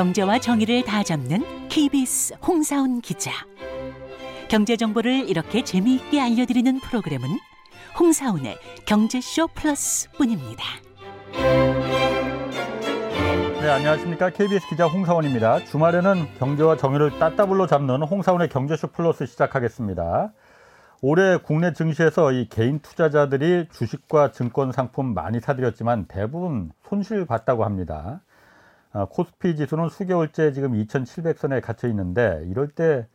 경제와 정의를 다 잡는 KBS 홍사훈 기자. 경제 정보를 이렇게 재미있게 알려드리는 프로그램은 홍사훈의 경제쇼 플러스뿐입니다. 네, 안녕하십니까. KBS 기자 홍사원입니다. 주말에는 경제와 정의를 따따블로 잡는 홍사원의 경제쇼 플러스 시작하겠습니다. 올해 국내 증시에서 이 개인 투자자들이 주식과 증권 상품 많이 사들였지만 대부분 손실 봤다고 합니다. 아, 코스피 지수는 수개월째 지금 2,700선에 갇혀 있는데 이럴 때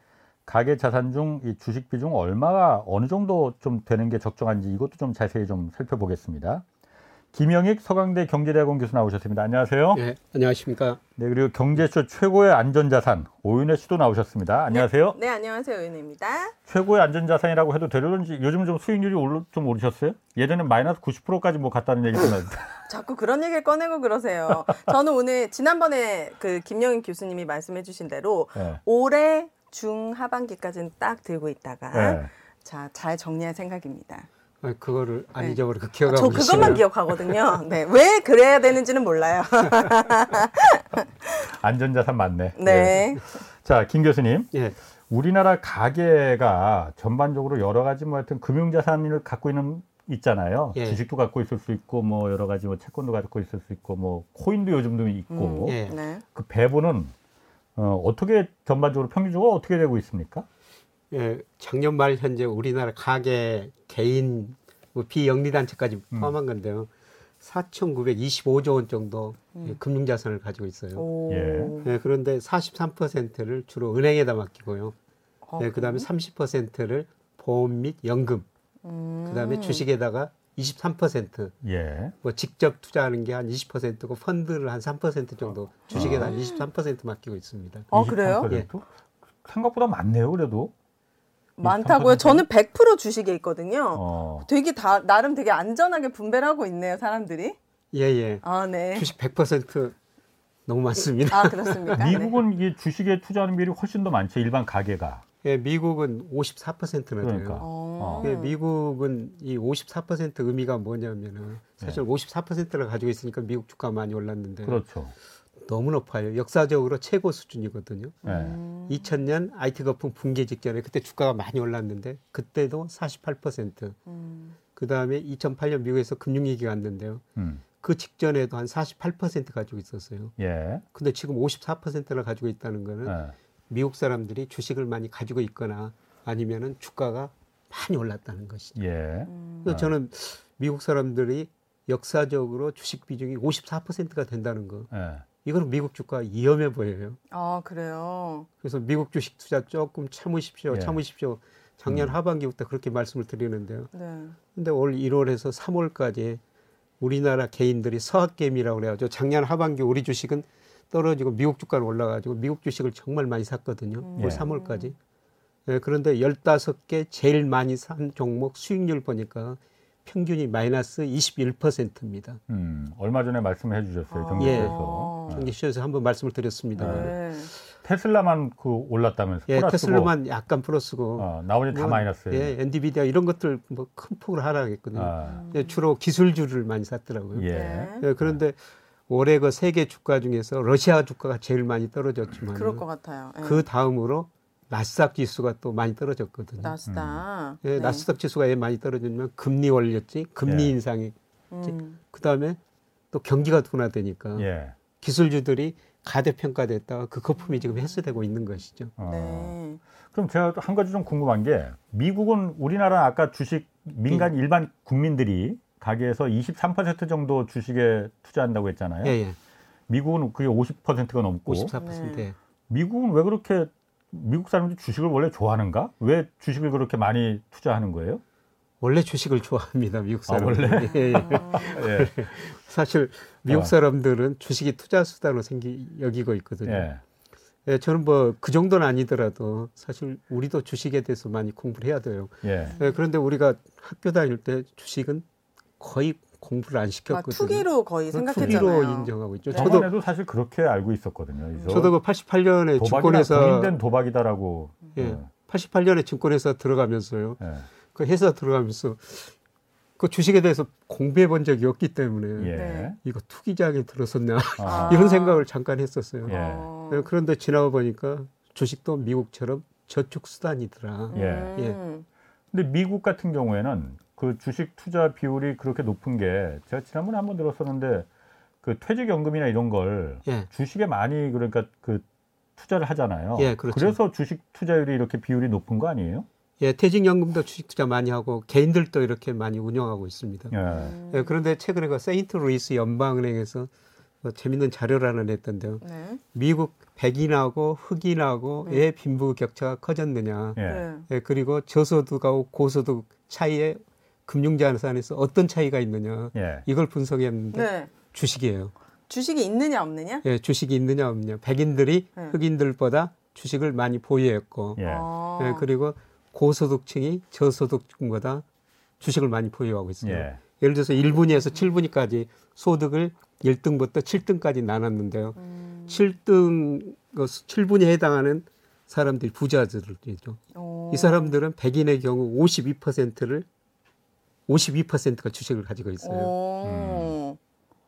가계 자산 중 이 주식 비중 얼마가 어느 정도 좀 되는 게 적정한지 이것도 좀 자세히 좀 살펴보겠습니다. 김영익 서강대 경제대학원 교수 나오셨습니다. 안녕하세요. 네, 안녕하십니까. 네, 그리고 경제쇼 최고의 안전자산 오윤혜 씨도 나오셨습니다. 안녕하세요. 네, 안녕하세요. 오윤혜입니다. 최고의 안전자산이라고 해도 되려는지 요즘 좀 수익률이 오르, 좀 오르셨어요? 예전에 마이너스 90%까지 뭐 갔다는 얘기 듣는데. 자꾸 그런 얘기를 꺼내고 그러세요. 저는 오늘 지난번에 그 김영인 교수님이 말씀해 주신 대로 네. 올해 중하반기까지는 딱 들고 있다가 네. 자잘 정리할 생각입니다. 아, 그거를 안 네. 잊어버리고 저 기억하고 그것만 계시네요. 기억하거든요. 네, 왜 그래야 되는지는 몰라요. 안전자산 맞네. 네. 자, 김 교수님. 예, 우리나라 가계가 전반적으로 여러 가지 뭐 하여튼 금융자산을 갖고 있는 있잖아요. 예. 주식도 갖고 있을 수 있고 뭐 여러 가지 뭐 채권도 갖고 있을 수 있고 뭐 코인도 요즘도 있고 음, 예. 네. 그 배분은 어, 어떻게 전반적으로 평균적으로 어떻게 되고 있습니까? 예, 작년 말 현재 우리나라 가계 개인 뭐 비영리단체까지 음. 포함한 건데요. 4,925조 원 정도 예, 금융자산을 가지고 있어요. 오. 예. 예, 그런데 43%를 주로 은행에다 맡기고요. 어, 예, 그다음에 30%를 보험 및 연금, 음. 그다음에 주식에다가 23%, 예. 뭐 직접 투자하는 게 한 20%고 펀드를 한 3% 정도 주식에다 한23% 맡기고 있습니다. 아, 그래요? 23%? 생각보다 많네요, 그래도. 많다고요? 저는 100% 주식에 있거든요. 어. 되게 다 나름 되게 안전하게 분배를 하고 있네요, 사람들이. 예, 예. 아, 네. 주식 100% 너무 많습니다. 아, 그렇습니까? 네. 미국은 이게 주식에 투자하는 비율이 훨씬 더 많죠, 일반 가계가. 예, 미국은 54%나 그러니까. 돼요. 어. 예, 미국은 이 54% 의미가 뭐냐면은 사실 54%를 가지고 있으니까 미국 주가 많이 올랐는데 그렇죠. 너무 높아요. 역사적으로 최고 수준이거든요. 예. 음. 2000년 IT 거품 붕괴 직전에 그때 주가가 많이 올랐는데 그때도 48%. 음. 그 다음에 2008년 미국에서 금융위기가 왔는데요. 음. 그 직전에도 한 48% 가지고 있었어요. 예. 근데 지금 54%를 가지고 있다는 거는 예. 미국 사람들이 주식을 많이 가지고 있거나 아니면은 주가가 많이 올랐다는 것이죠. 예. 그래서 저는 미국 사람들이 역사적으로 주식 비중이 54%가 된다는 거. 예. 이거는 미국 주가 위험해 보여요. 아, 그래요. 그래서 미국 주식 투자 조금 참으십시오. 예. 참으십시오. 작년 하반기부터 그렇게 말씀을 드리는데요. 네. 근데 올 1월에서 3월까지 우리나라 개인들이 서학개미라고 그래가지고 작년 하반기 우리 주식은 떨어지고 미국 주가는 올라가지고 미국 주식을 정말 많이 샀거든요. 올 예. 3월까지. 예, 그런데 15개 제일 많이 산 종목 수익률 보니까 평균이 마이너스 21%입니다. 음. 얼마 전에 말씀해 주셨어요, 아. 경제에서. 경기 시에서 한번 말씀을 드렸습니다만. 네. 테슬라만 그 올랐다면서. 예, 플러스고, 테슬라만 약간 플러스고 어, 나머지 다 뭐, 마이너스예요. 예, 엔디비디아 이런 것들 뭐 큰 폭으로 하락했거든요. 아. 예, 주로 기술주를 많이 샀더라고요. 예. 네. 예, 그런데 올해 그 세계 주가 중에서 러시아 주가가 제일 많이 떨어졌지만 그럴 것 같아요. 네. 그 다음으로 나스닥 지수가 또 많이 떨어졌거든요. 나스닥. 예, 네. 나스닥 지수가 왜 많이 떨어지면 금리 올렸지, 금리 예. 인상이 음. 그 다음에 또 경기가 둔화되니까 예. 기술주들이 가대평가됐다가 그 거품이 지금 해소되고 있는 것이죠. 어. 네. 그럼 제가 또 한 가지 좀 궁금한 게 미국은 우리나라 아까 주식 민간 음. 일반 국민들이 가계에서 23% 정도 주식에 투자한다고 했잖아요. 예, 예. 미국은 그게 50%가 넘고 54%. 네. 미국은 왜 그렇게 미국 사람들이 주식을 원래 좋아하는가? 왜 주식을 그렇게 많이 투자하는 거예요? 원래 주식을 좋아합니다, 미국 아, 사람. 원래? 예, 예. 예. 사실 미국 어. 사람들은 주식이 투자 수단으로 생기 여기고 있거든요. 예. 예, 저는 뭐 그 정도는 아니더라도 사실 우리도 주식에 대해서 많이 공부를 해야 돼요. 예. 예, 그런데 우리가 학교 다닐 때 주식은 거의 공부를 안 아, 시켰거든요. 투기로 거의 생각했잖아요. 투기로 인정하고 있죠. 저도 저번에도 사실 그렇게 알고 있었거든요. 저도 그 88년에 도박이다, 증권회사 공인된 도박이다라고. 예, 88년에 증권회사 들어가면서요. 예. 그 회사 들어가면서 그 주식에 대해서 공부해 본 적이 없기 때문에 예. 네. 이거 투기장에 들어섰냐 아. 이런 생각을 잠깐 했었어요. 예. 어. 네, 그런데 지나가 보니까 주식도 미국처럼 저축 수단이더라. 예. 음. 근데 미국 같은 경우에는 그 주식 투자 비율이 그렇게 높은 게 제가 지난번에 한번 들었었는데 그 퇴직연금이나 이런 걸 예. 주식에 많이 그러니까 그 투자를 하잖아요. 예, 그렇죠. 래서 주식 투자율이 이렇게 비율이 높은 거 아니에요? 예, 퇴직연금도 주식 투자 많이 하고 개인들도 이렇게 많이 운영하고 있습니다. 예. 음. 예, 그런데 최근에 그 세인트 루이스 연방은행에서 뭐 재밌는 자료를 하나 냈던데요. 네. 미국 백인하고 흑인하고의 빈부 격차가 커졌느냐. 예. 네. 예, 그리고 저소득하고 고소득 차이에 금융자산에서 어떤 차이가 있느냐. 예. 이걸 분석했는데 네. 주식이에요. 주식이 있느냐 없느냐? 예, 주식이 있느냐 없느냐. 백인들이 네. 흑인들보다 주식을 많이 보유했고, 예. 어. 예, 그리고 고소득층이 저소득층보다 주식을 많이 보유하고 있어요. 예. 예를 들어서 1분위에서 7분위까지 소득을 1등부터 7등까지 나눴는데요. 음. 7등, 7분위에 해당하는 사람들이 부자들이죠. 어. 이 사람들은 백인의 경우 52%를 52%가 주식을 가지고 있어요. 어.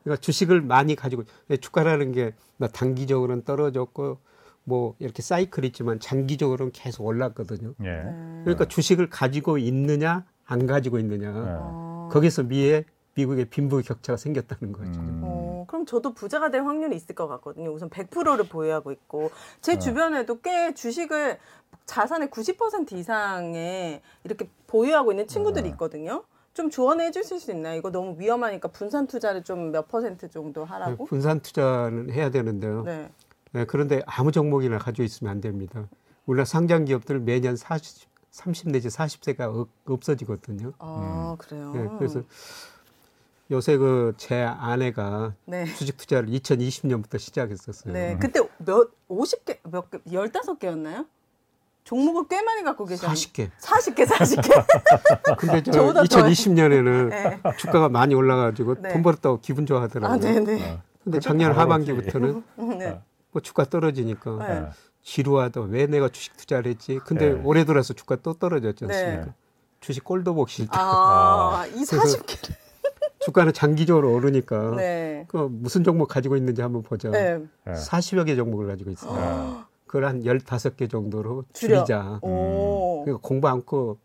그러니까 주식을 많이 가지고 주가라는 게뭐 단기적으로는 떨어졌고 뭐 이렇게 사이클 있지만 장기적으로는 계속 올랐거든요. 예. 네. 그러니까 주식을 가지고 있느냐 안 가지고 있느냐 어. 거기서 미에 미국의 빈부 격차가 생겼다는 거죠. 음. 어, 그럼 저도 부자가 될 확률이 있을 것 같거든요. 우선 100%를 보유하고 있고 제 어. 주변에도 꽤 주식을 자산의 90% 이상에 이렇게 보유하고 있는 친구들이 어. 있거든요. 좀 조언해 주실 수 있나요? 이거 너무 위험하니까 분산 투자를 좀 몇 퍼센트 정도 하라고? 분산 투자는 해야 되는데요. 네. 네, 그런데 아무 종목이나 가지고 있으면 안 됩니다. 우리나라 상장 기업들 매년 40, 30 내지 40세가 없어지거든요. 아, 그래요. 네, 그래서 요새 그 제 아내가 네. 주식 투자를 2020년부터 시작했었어요. 네. 그때 몇 50개 몇 개, 15개였나요? 종목을 꽤 많이 갖고 계셨는데 40개. 40개, 40개. 근데 저 저보다 더해. 2020년에는 네. 주가가 많이 올라가지고 네. 돈 벌었다고 기분 좋아하더라고요. 아, 네, 네. 근데 작년 하반기부터는 네. 뭐 주가 떨어지니까 네. 지루하다. 왜 내가 주식 투자를 했지? 근데 네. 올해 들어서 주가 또 떨어졌지 않습니까? 네. 주식 꼴도 보기 싫다. 아, 이 그래서 40개를. 주가는 장기적으로 오르니까 네. 그 무슨 종목 가지고 있는지 한번 보자. 네. 예. 40여 개 종목을 가지고 있어요. 예. 그걸 한 15개 정도로 줄여. 줄이자. 오. 그러니까 공부 않고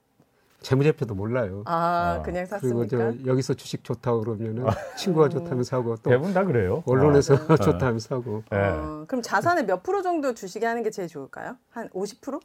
재무제표도 몰라요. 아, 아, 그냥 그리고 샀습니까? 저 여기서 주식 좋다고 그러면은 친구가 좋다면 사고 또 대부분 다 그래요. 언론에서 아, 네. 좋다면 사고. 예. 어, 그럼 자산의 몇 프로 정도 주식에 하는 게 제일 좋을까요? 한 50%?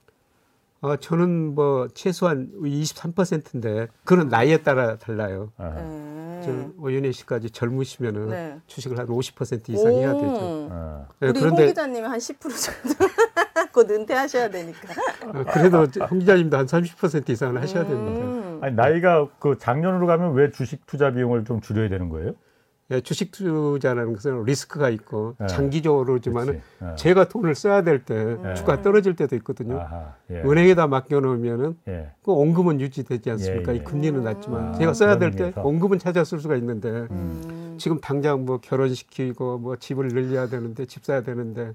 아, 저는 뭐 최소한 23%인데 그런 나이에 따라 달라요. 예. 네. 저 오윤혜 씨까지 젊으시면은 네. 주식을 한 50% 이상 해야 되죠. 오. 예. 네, 우리 홍 그런데 기자님은 한10% 정도 곧 은퇴하셔야 되니까. 어, 그래도 홍 기자님도 한 30% 이상은 하셔야 됩니다. 음. 아니 나이가 그 작년으로 가면 왜 주식 투자 비용을 좀 줄여야 되는 거예요? 예, 주식 투자라는 것은 리스크가 있고 네. 장기적으로지만은. 예. 제가 돈을 써야 될때 네. 주가 떨어질 때도 있거든요. 아하, 예. 은행에다 맡겨놓으면은 예. 그 원금은 유지되지 않습니까? 예, 예. 이 금리는 낮지만 아, 제가 써야 될 때. 원금은 찾아 쓸 수가 있는데 음. 지금 당장 뭐 결혼시키고 뭐 집을 늘려야 되는데 집 사야 되는데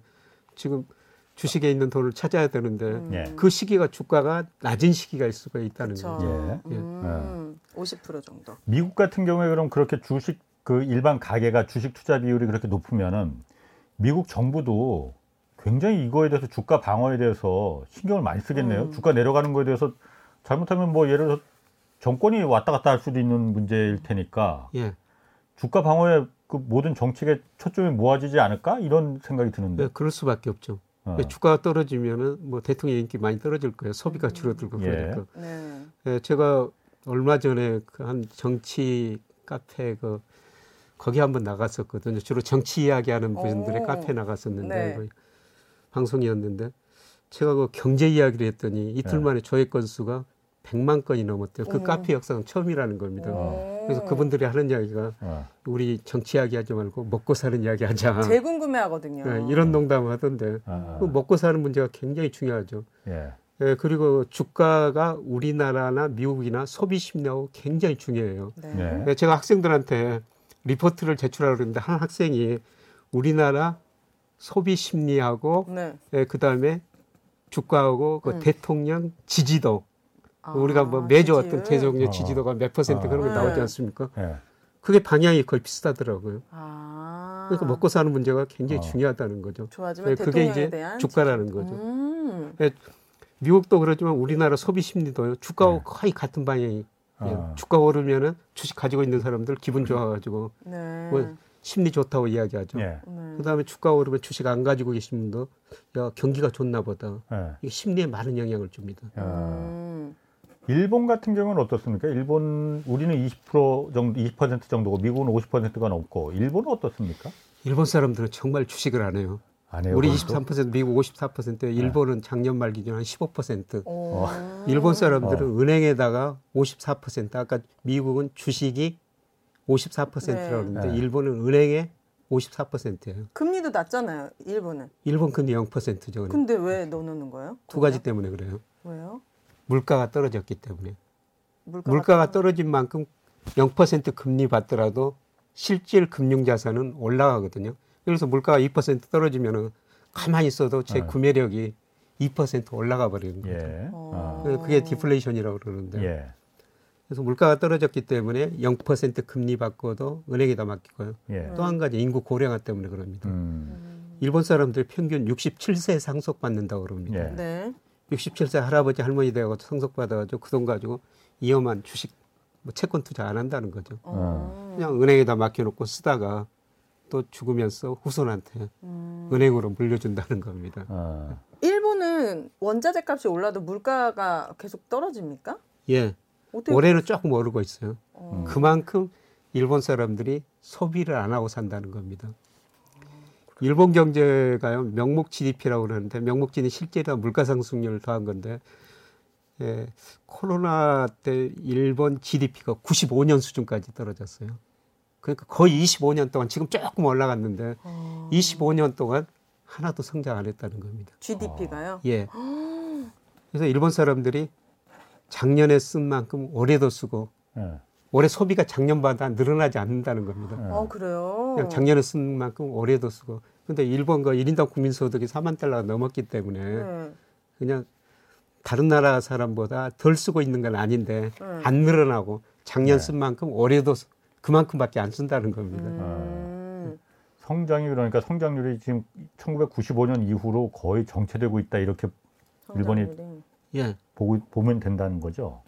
지금 주식에 있는 돈을 찾아야 되는데 예. 그 시기가 주가가 낮은 시기가 있을 수가 있다는. 거죠. 예. 음. 50% 정도. 미국 같은 경우에 그럼 그렇게 주식 그 일반 가게가 주식 투자 비율이 그렇게 높으면은 미국 정부도 굉장히 이거에 대해서 주가 방어에 대해서 신경을 많이 쓰겠네요. 음. 주가 내려가는 거에 대해서 잘못하면 뭐 예를 들어 서 정권이 왔다 갔다 할 수도 있는 문제일 테니까 예. 주가 방어에 그 모든 정책에 초점이 모아지지 않을까 이런 생각이 드는데. 네, 그럴 수밖에 없죠. 어. 주가가 떨어지면은 뭐 대통령 인기 많이 떨어질 거예요. 소비가 줄어들고 예. 그러니까. 네. 예, 제가 얼마 전에 그 한 정치 카페 그 거기 한번 나갔었거든요. 주로 정치 이야기하는 분들의 오. 카페 나갔었는데 네. 그 방송이었는데 제가 그 경제 이야기를 했더니 이틀 네. 만에 조회 건수가 100만 건이 넘었대요. 그 어머. 카페 역사는 처음이라는 겁니다. 오. 그래서 그분들이 하는 이야기가 어. 우리 정치 이야기 하지 말고 먹고 사는 이야기 하자. 제일 궁금해 하거든요. 예, 이런 농담을 하던데 아, 그 먹고 사는 문제가 굉장히 중요하죠. 예. 예, 그리고 주가가 우리나라나 미국이나 소비 심리하고 굉장히 중요해요. 네. 네. 예, 제가 학생들한테 리포트를 제출하려고 그랬는데 한 학생이 우리나라 소비 심리하고 네. 예, 그다음에 주가하고 그 음. 대통령 지지도 아, 우리가 뭐 매주? 어떤 대통령 어. 지지도가 몇 퍼센트 그런 거 네. 나오지 않습니까? 예. 그게 방향이 거의 비슷하더라고요. 아. 그러니까 먹고 사는 문제가 굉장히 어. 중요하다는 거죠. 좋아지면 네, 그게 이제 대한 주가라는 지지. 거죠. 음. 미국도 그러지만 우리나라 소비 심리도 주가와 네. 거의 같은 방향이. 예, 아. 주가 오르면은 주식 가지고 있는 사람들 기분 좋아가지고 네. 뭐 심리 좋다고 이야기하죠. 예. 네. 그다음에 주가 오르면 주식 안 가지고 계신 분도 야 경기가 좋나 보다. 예. 이게 심리에 많은 영향을 줍니다. 야. 음. 일본 같은 경우는 어떻습니까? 일본 우리는 20% 정도, 20% 정도고 미국은 50%가 넘고 일본은 어떻습니까? 일본 사람들은 정말 주식을 안 해요. 안 해요. 우리 그것도? 23%, 미국 54%, 일본은 작년 말 기준 한 15%. 오. 일본 사람들은 어. 은행에다가 54%. 아까 미국은 주식이 54%라고 네. 그러는데 네. 일본은 은행에 54%예요. 금리도 낮잖아요. 일본은. 일본 금리 0%죠. 근데 왜 넣어놓는 거예요? 두 가지 때문에 그래요. 왜요? 물가가 떨어졌기 때문에. 물가가, 물가가 떨어진 만큼 0% 금리 받더라도 실질 금융 자산은 올라가거든요. 그래서 물가가 2% 떨어지면은 가만히 있어도 제 네. 구매력이 2% 올라가 버리는 거예요. 예. 어. 아. 그게 디플레이션이라고 그러는데. 예. 그래서 물가가 떨어졌기 때문에 0% 금리 받고도 은행에다 맡기고요. 예. 또한 가지 인구 고령화 때문에 그럽니다. 음. 일본 사람들 평균 67세 상속 받는다고 그럽니다. 예. 네. 67세 할아버지 할머니 되고 상속 받아가지고 그 돈 가지고 위험한 주식 뭐 채권 투자 안 한다는 거죠. 어. 그냥 은행에다 맡겨놓고 쓰다가 또 죽으면서 후손한테 음. 은행으로 물려준다는 겁니다. 아. 일본은 원자재 값이 올라도 물가가 계속 떨어집니까? 예, 올해는 조금 오르고 있어요. 어. 그만큼 일본 사람들이 소비를 안 하고 산다는 겁니다. 일본 경제가요 명목 GDP라고 그러는데 명목 GDP 실제로 물가 상승률을 더한 건데 예, 코로나 때 일본 GDP가 95년 수준까지 떨어졌어요. 그러니까 거의 25년 동안 지금 조금 올라갔는데 어. 25년 동안 하나도 성장 안 했다는 겁니다. GDP가요? 예. 그래서 일본 사람들이 작년에 쓴 만큼 올해도 쓰고 예. 올해 소비가 작년보다 늘어나지 않는다는 겁니다. 예. 어 그래요. 그냥 작년에 쓴 만큼 올해도 쓰고. 근데 일본 그 1인당 국민소득이 4만 달러가 넘었기 때문에 네. 그냥 다른 나라 사람보다 덜 쓰고 있는 건 아닌데 네. 안 늘어나고 작년 네. 쓴 만큼 올해도 쓰- 그만큼밖에 안 쓴다는 겁니다. 음. 성장이 그러니까 성장률이 지금 1995년 이후로 거의 정체되고 있다 이렇게 일본이 성장률이. 예. 보고 보면 된다는 거죠.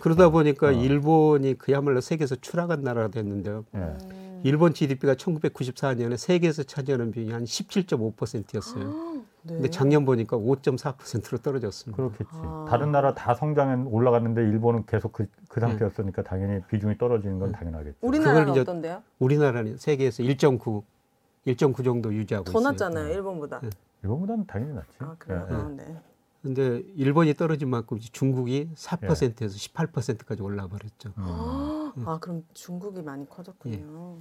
그러다 보니까 어. 일본이 그야말로 세계에서 추락한 나라가 됐는데요. 예. 음. 일본 GDP가 1994년에 세계에서 차지하는 비율이 한 17.5%였어요. 네. 근데 작년 보니까 5.4%로 떨어졌습니다. 그렇겠지. 아. 다른 나라 다 성장은 올라갔는데 일본은 계속 그, 그 네. 상태였으니까 당연히 비중이 떨어지는 건 당연하겠죠. 우리나라는 어떤데요? 우리나라는 세계에서 1.9, 1.9 정도 유지하고 더 있어요. 낮잖아요, 일본보다. 네. 일본보다는 당연히 낫지. 아 그래요? 예, 예. 아, 네. 근데 일본이 떨어진 만큼 중국이 4%에서 18%까지 올라 버렸죠. 음. 아 그럼 중국이 많이 커졌군요.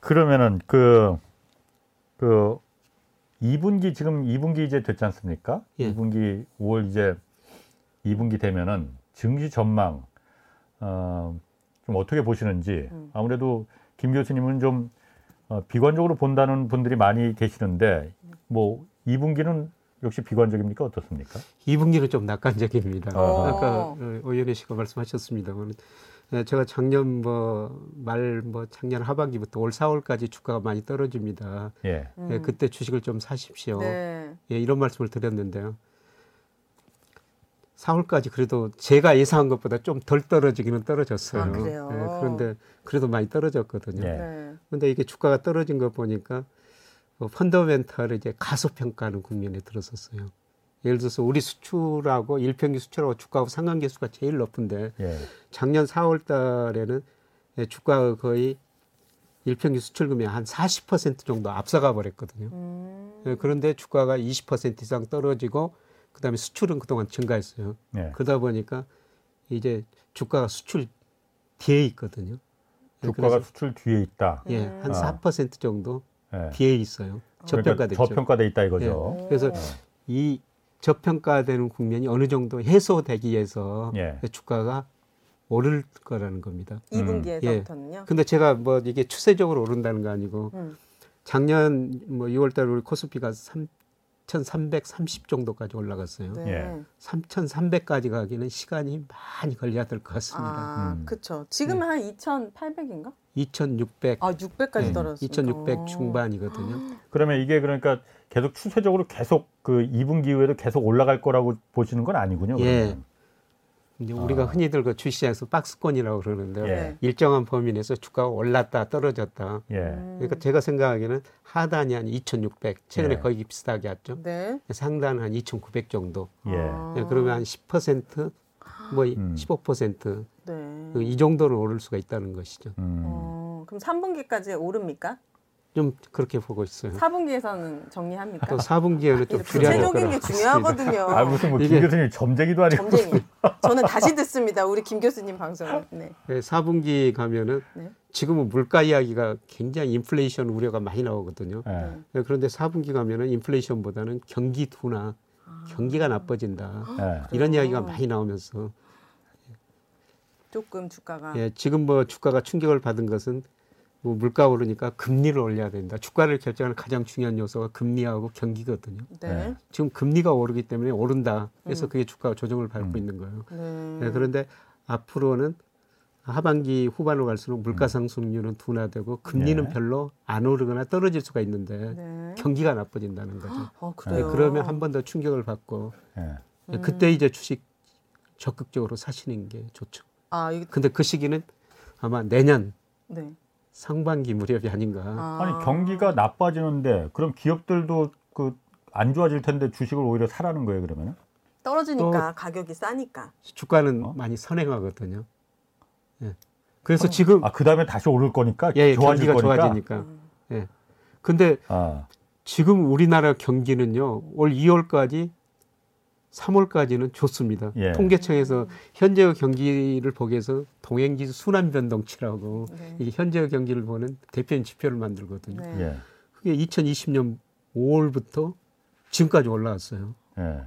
그러면은 그, 그 2분기 지금 2분기 이제 됐지 않습니까? 예. 2분기 5월 이제 2분기 되면은 증시 전망 어, 좀 어떻게 보시는지 음. 아무래도 김 교수님은 좀 어, 비관적으로 본다는 분들이 많이 계시는데 뭐 2분기는 역시 비관적입니까 어떻습니까? 2분기는 좀 낙관적입니다. 어. 아까 어, 오연혜 씨가 말씀하셨습니다만 예, 제가 작년 뭐말뭐 작년 하반기부터 올 4월까지 주가가 많이 떨어집니다. 예. 음. 예, 그때 주식을 좀 사십시오. 네. 예, 이런 말씀을 드렸는데요. 4월까지 그래도 제가 예상한 것보다 좀 덜 떨어지기는 떨어졌어요. 아, 그래요? 예, 그런데 그래도 많이 떨어졌거든요. 예. 네. 근데 이게 주가가 떨어진 거 보니까 어, 펀더멘탈을 이제 가소평가하는 국면에 들어섰어요. 예를 들어서 우리 수출하고 일평균 수출하고 주가하고 상관계수가 제일 높은데 예. 작년 4월 달에는 예, 주가가 거의 일평균 수출금이 한 40% 정도 앞서가 버렸거든요. 음. 예, 그런데 주가가 20% 이상 떨어지고 그다음에 수출은 그동안 증가했어요. 예. 그러다 보니까 이제 주가가 수출 뒤에 있거든요. 예, 주가가 수출 뒤에 있다. 예, 음. 한 아. 4% 정도 예. 뒤에 있어요. 그러니까 저평가됐죠. 저평가돼 있다 이거죠. 예. 그래서 이 저평가되는 국면이 어느 정도 해소되기 위해서 예. 주가가 오를 거라는 겁니다. 2분기에서부터는요. 근데 제가 뭐 이게 추세적으로 오른다는 거 아니고 음. 작년 뭐 6월 달 우리 코스피가 3 4,330 정도까지 올라갔어요. 네. 예. 3,300까지 가기는 시간이 많이 걸려야 될 것 같습니다. 아, 음. 그쵸. 지금은 한 2,800인가? 2,600, 아, 600까지 네, 떨어졌습니다. 2,600 어. 중반이거든요. 그러면 이게 그러니까 계속 추세적으로 계속 그 2분기 이후에도 계속 올라갈 거라고 보시는 건 아니군요. 예. 그러면. 이제 우리가 아. 흔히들 그 주시장에서 박스권이라고 그러는데요. 예. 일정한 범위 내에서 주가가 올랐다 떨어졌다. 예. 음. 그러니까 제가 생각하기에는 하단이 한 2,600, 최근에 예. 거의 비슷하게 왔죠. 네. 상단은 한2,900 정도. 예. 아. 예, 그러면 한 10%, 뭐 음. 15%, 네. 이 정도는 오를 수가 있다는 것이죠. 음. 어, 그럼 3분기까지 오릅니까? 좀 그렇게 보고 있어요. 4분기에서는 정리합니까? 또 4분기에는 좀 이렇게 줄여야 될 구체적인 게. 중요하거든요. 아 무슨 뭐 김 이게- 교수님 점쟁이도 아니고 점쟁이. 저는 다시 듣습니다. 우리 김 교수님 방송을. 네. 네, 4분기 가면은 네. 지금은 물가 이야기가 굉장히 인플레이션 우려가 많이 나오거든요. 예. 네, 그런데 4분기 가면은 인플레이션보다는 경기 둔화, 경기가 나빠진다. 예. 이런? 이야기가 많이 나오면서 조금 주가가 예, 지금 뭐 주가가 충격을 받은 것은 뭐 물가 오르니까 금리를 올려야 된다. 주가를 결정하는 가장 중요한 요소가 금리하고 경기거든요. 네. 지금 금리가 오르기 때문에 오른다. 그래서 음. 그게 주가가 조정을 밟고 음. 있는 거예요. 네. 네, 그런데 앞으로는 하반기 후반으로 갈수록 물가 상승률은 둔화되고 금리는 네. 별로 안 오르거나 떨어질 수가 있는데 네. 경기가 나빠진다는 거죠. 어, 네, 그래요. 그러면 한 번 더 충격을 받고 예. 음. 그때 이제 주식 적극적으로 사시는 게 좋죠. 아, 이게 근데 그 시기는 아마 내년 네. 상반기 무렵이 아닌가. 아. 아니 경기가 나빠지는데 그럼 기업들도 그 안 좋아질 텐데 주식을 오히려 사라는 거예요 그러면은? 떨어지니까 가격이 싸니까. 주가는 어? 많이 선행하거든요. 예. 그래서 지금 아 그 다음에 다시 오를 거니까 예, 좋아질 경기가 거니까. 좋아지니까. 음. 예. 근데 아, 지금 우리나라 경기는요, 올 2월까지 3월까지는 좋습니다. 예. 통계청에서 현재의 경기를 보기 위해서 동행지수 순환 변동치라고 네. 이게 현재의 경기를 보는 대표적인 지표를 만들거든요. 네. 예, 그게 2020년 5월부터 지금까지 올라왔어요. 예,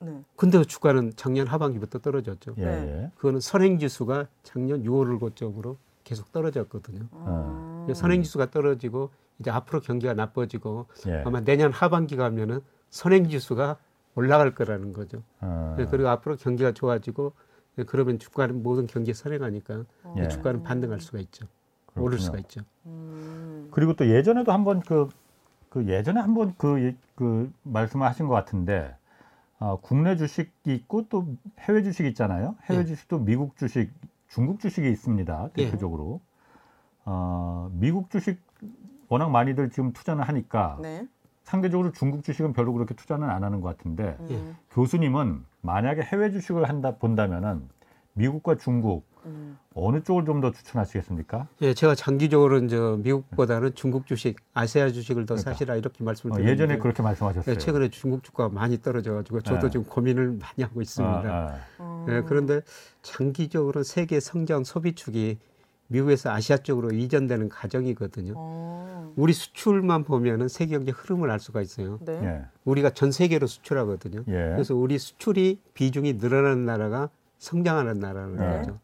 네. 근데 주가는 작년 하반기부터 떨어졌죠. 예, 네. 예. 그거는 선행지수가 작년 6월을 고점으로 계속 떨어졌거든요. 어. 선행지수가 떨어지고 이제 앞으로 경기가 나빠지고 예. 아마 내년 하반기 가면은 선행지수가 올라갈 거라는 거죠. 어, 네, 그리고 앞으로 경기가 좋아지고 네, 그러면 주가는 모든 경기에 선행하니까 예. 주가는 반등할 수가 있죠. 오를 그렇군요. 수가 있죠. 음. 그리고 또 예전에도 한번 그, 그 예전에 한번 그, 예- 그 말씀을 하신 것 같은데 아, 국내 주식이 있고 또 해외 주식 있잖아요. 해외 예. 주식도 미국 주식, 중국 주식이 있습니다. 예. 대표적으로. 어, 미국 주식 워낙 많이들 지금 투자는 하니까 네. 상대적으로 중국 주식은 별로 그렇게 투자는 안 하는 것 같은데 예. 음. 교수님은 만약에 해외 주식을 한다 본다면은 미국과 중국 음. 어느 쪽을 좀 더 추천하시겠습니까? 예, 제가 장기적으로는 저 미국보다는 중국 주식, 아시아 주식을 더 그러니까. 사시라 이렇게 말씀을 어, 드렸는데 예전에 그렇게 말씀하셨어요. 예, 최근에 중국 주가가 많이 떨어져가지고 저도 네. 지금 고민을 많이 하고 있습니다. 아, 어. 예, 그런데 장기적으로 세계 성장 소비축이 미국에서 아시아 쪽으로 이전되는 과정이거든요. 어. 우리 수출만 보면은 세계 경제 흐름을 알 수가 있어요. 네. 아, 예, 우리가 전 세계로 수출하거든요. 예. 그래서 우리 수출이 비중이 늘어나는 나라가 성장하는 나라는 네. 거죠.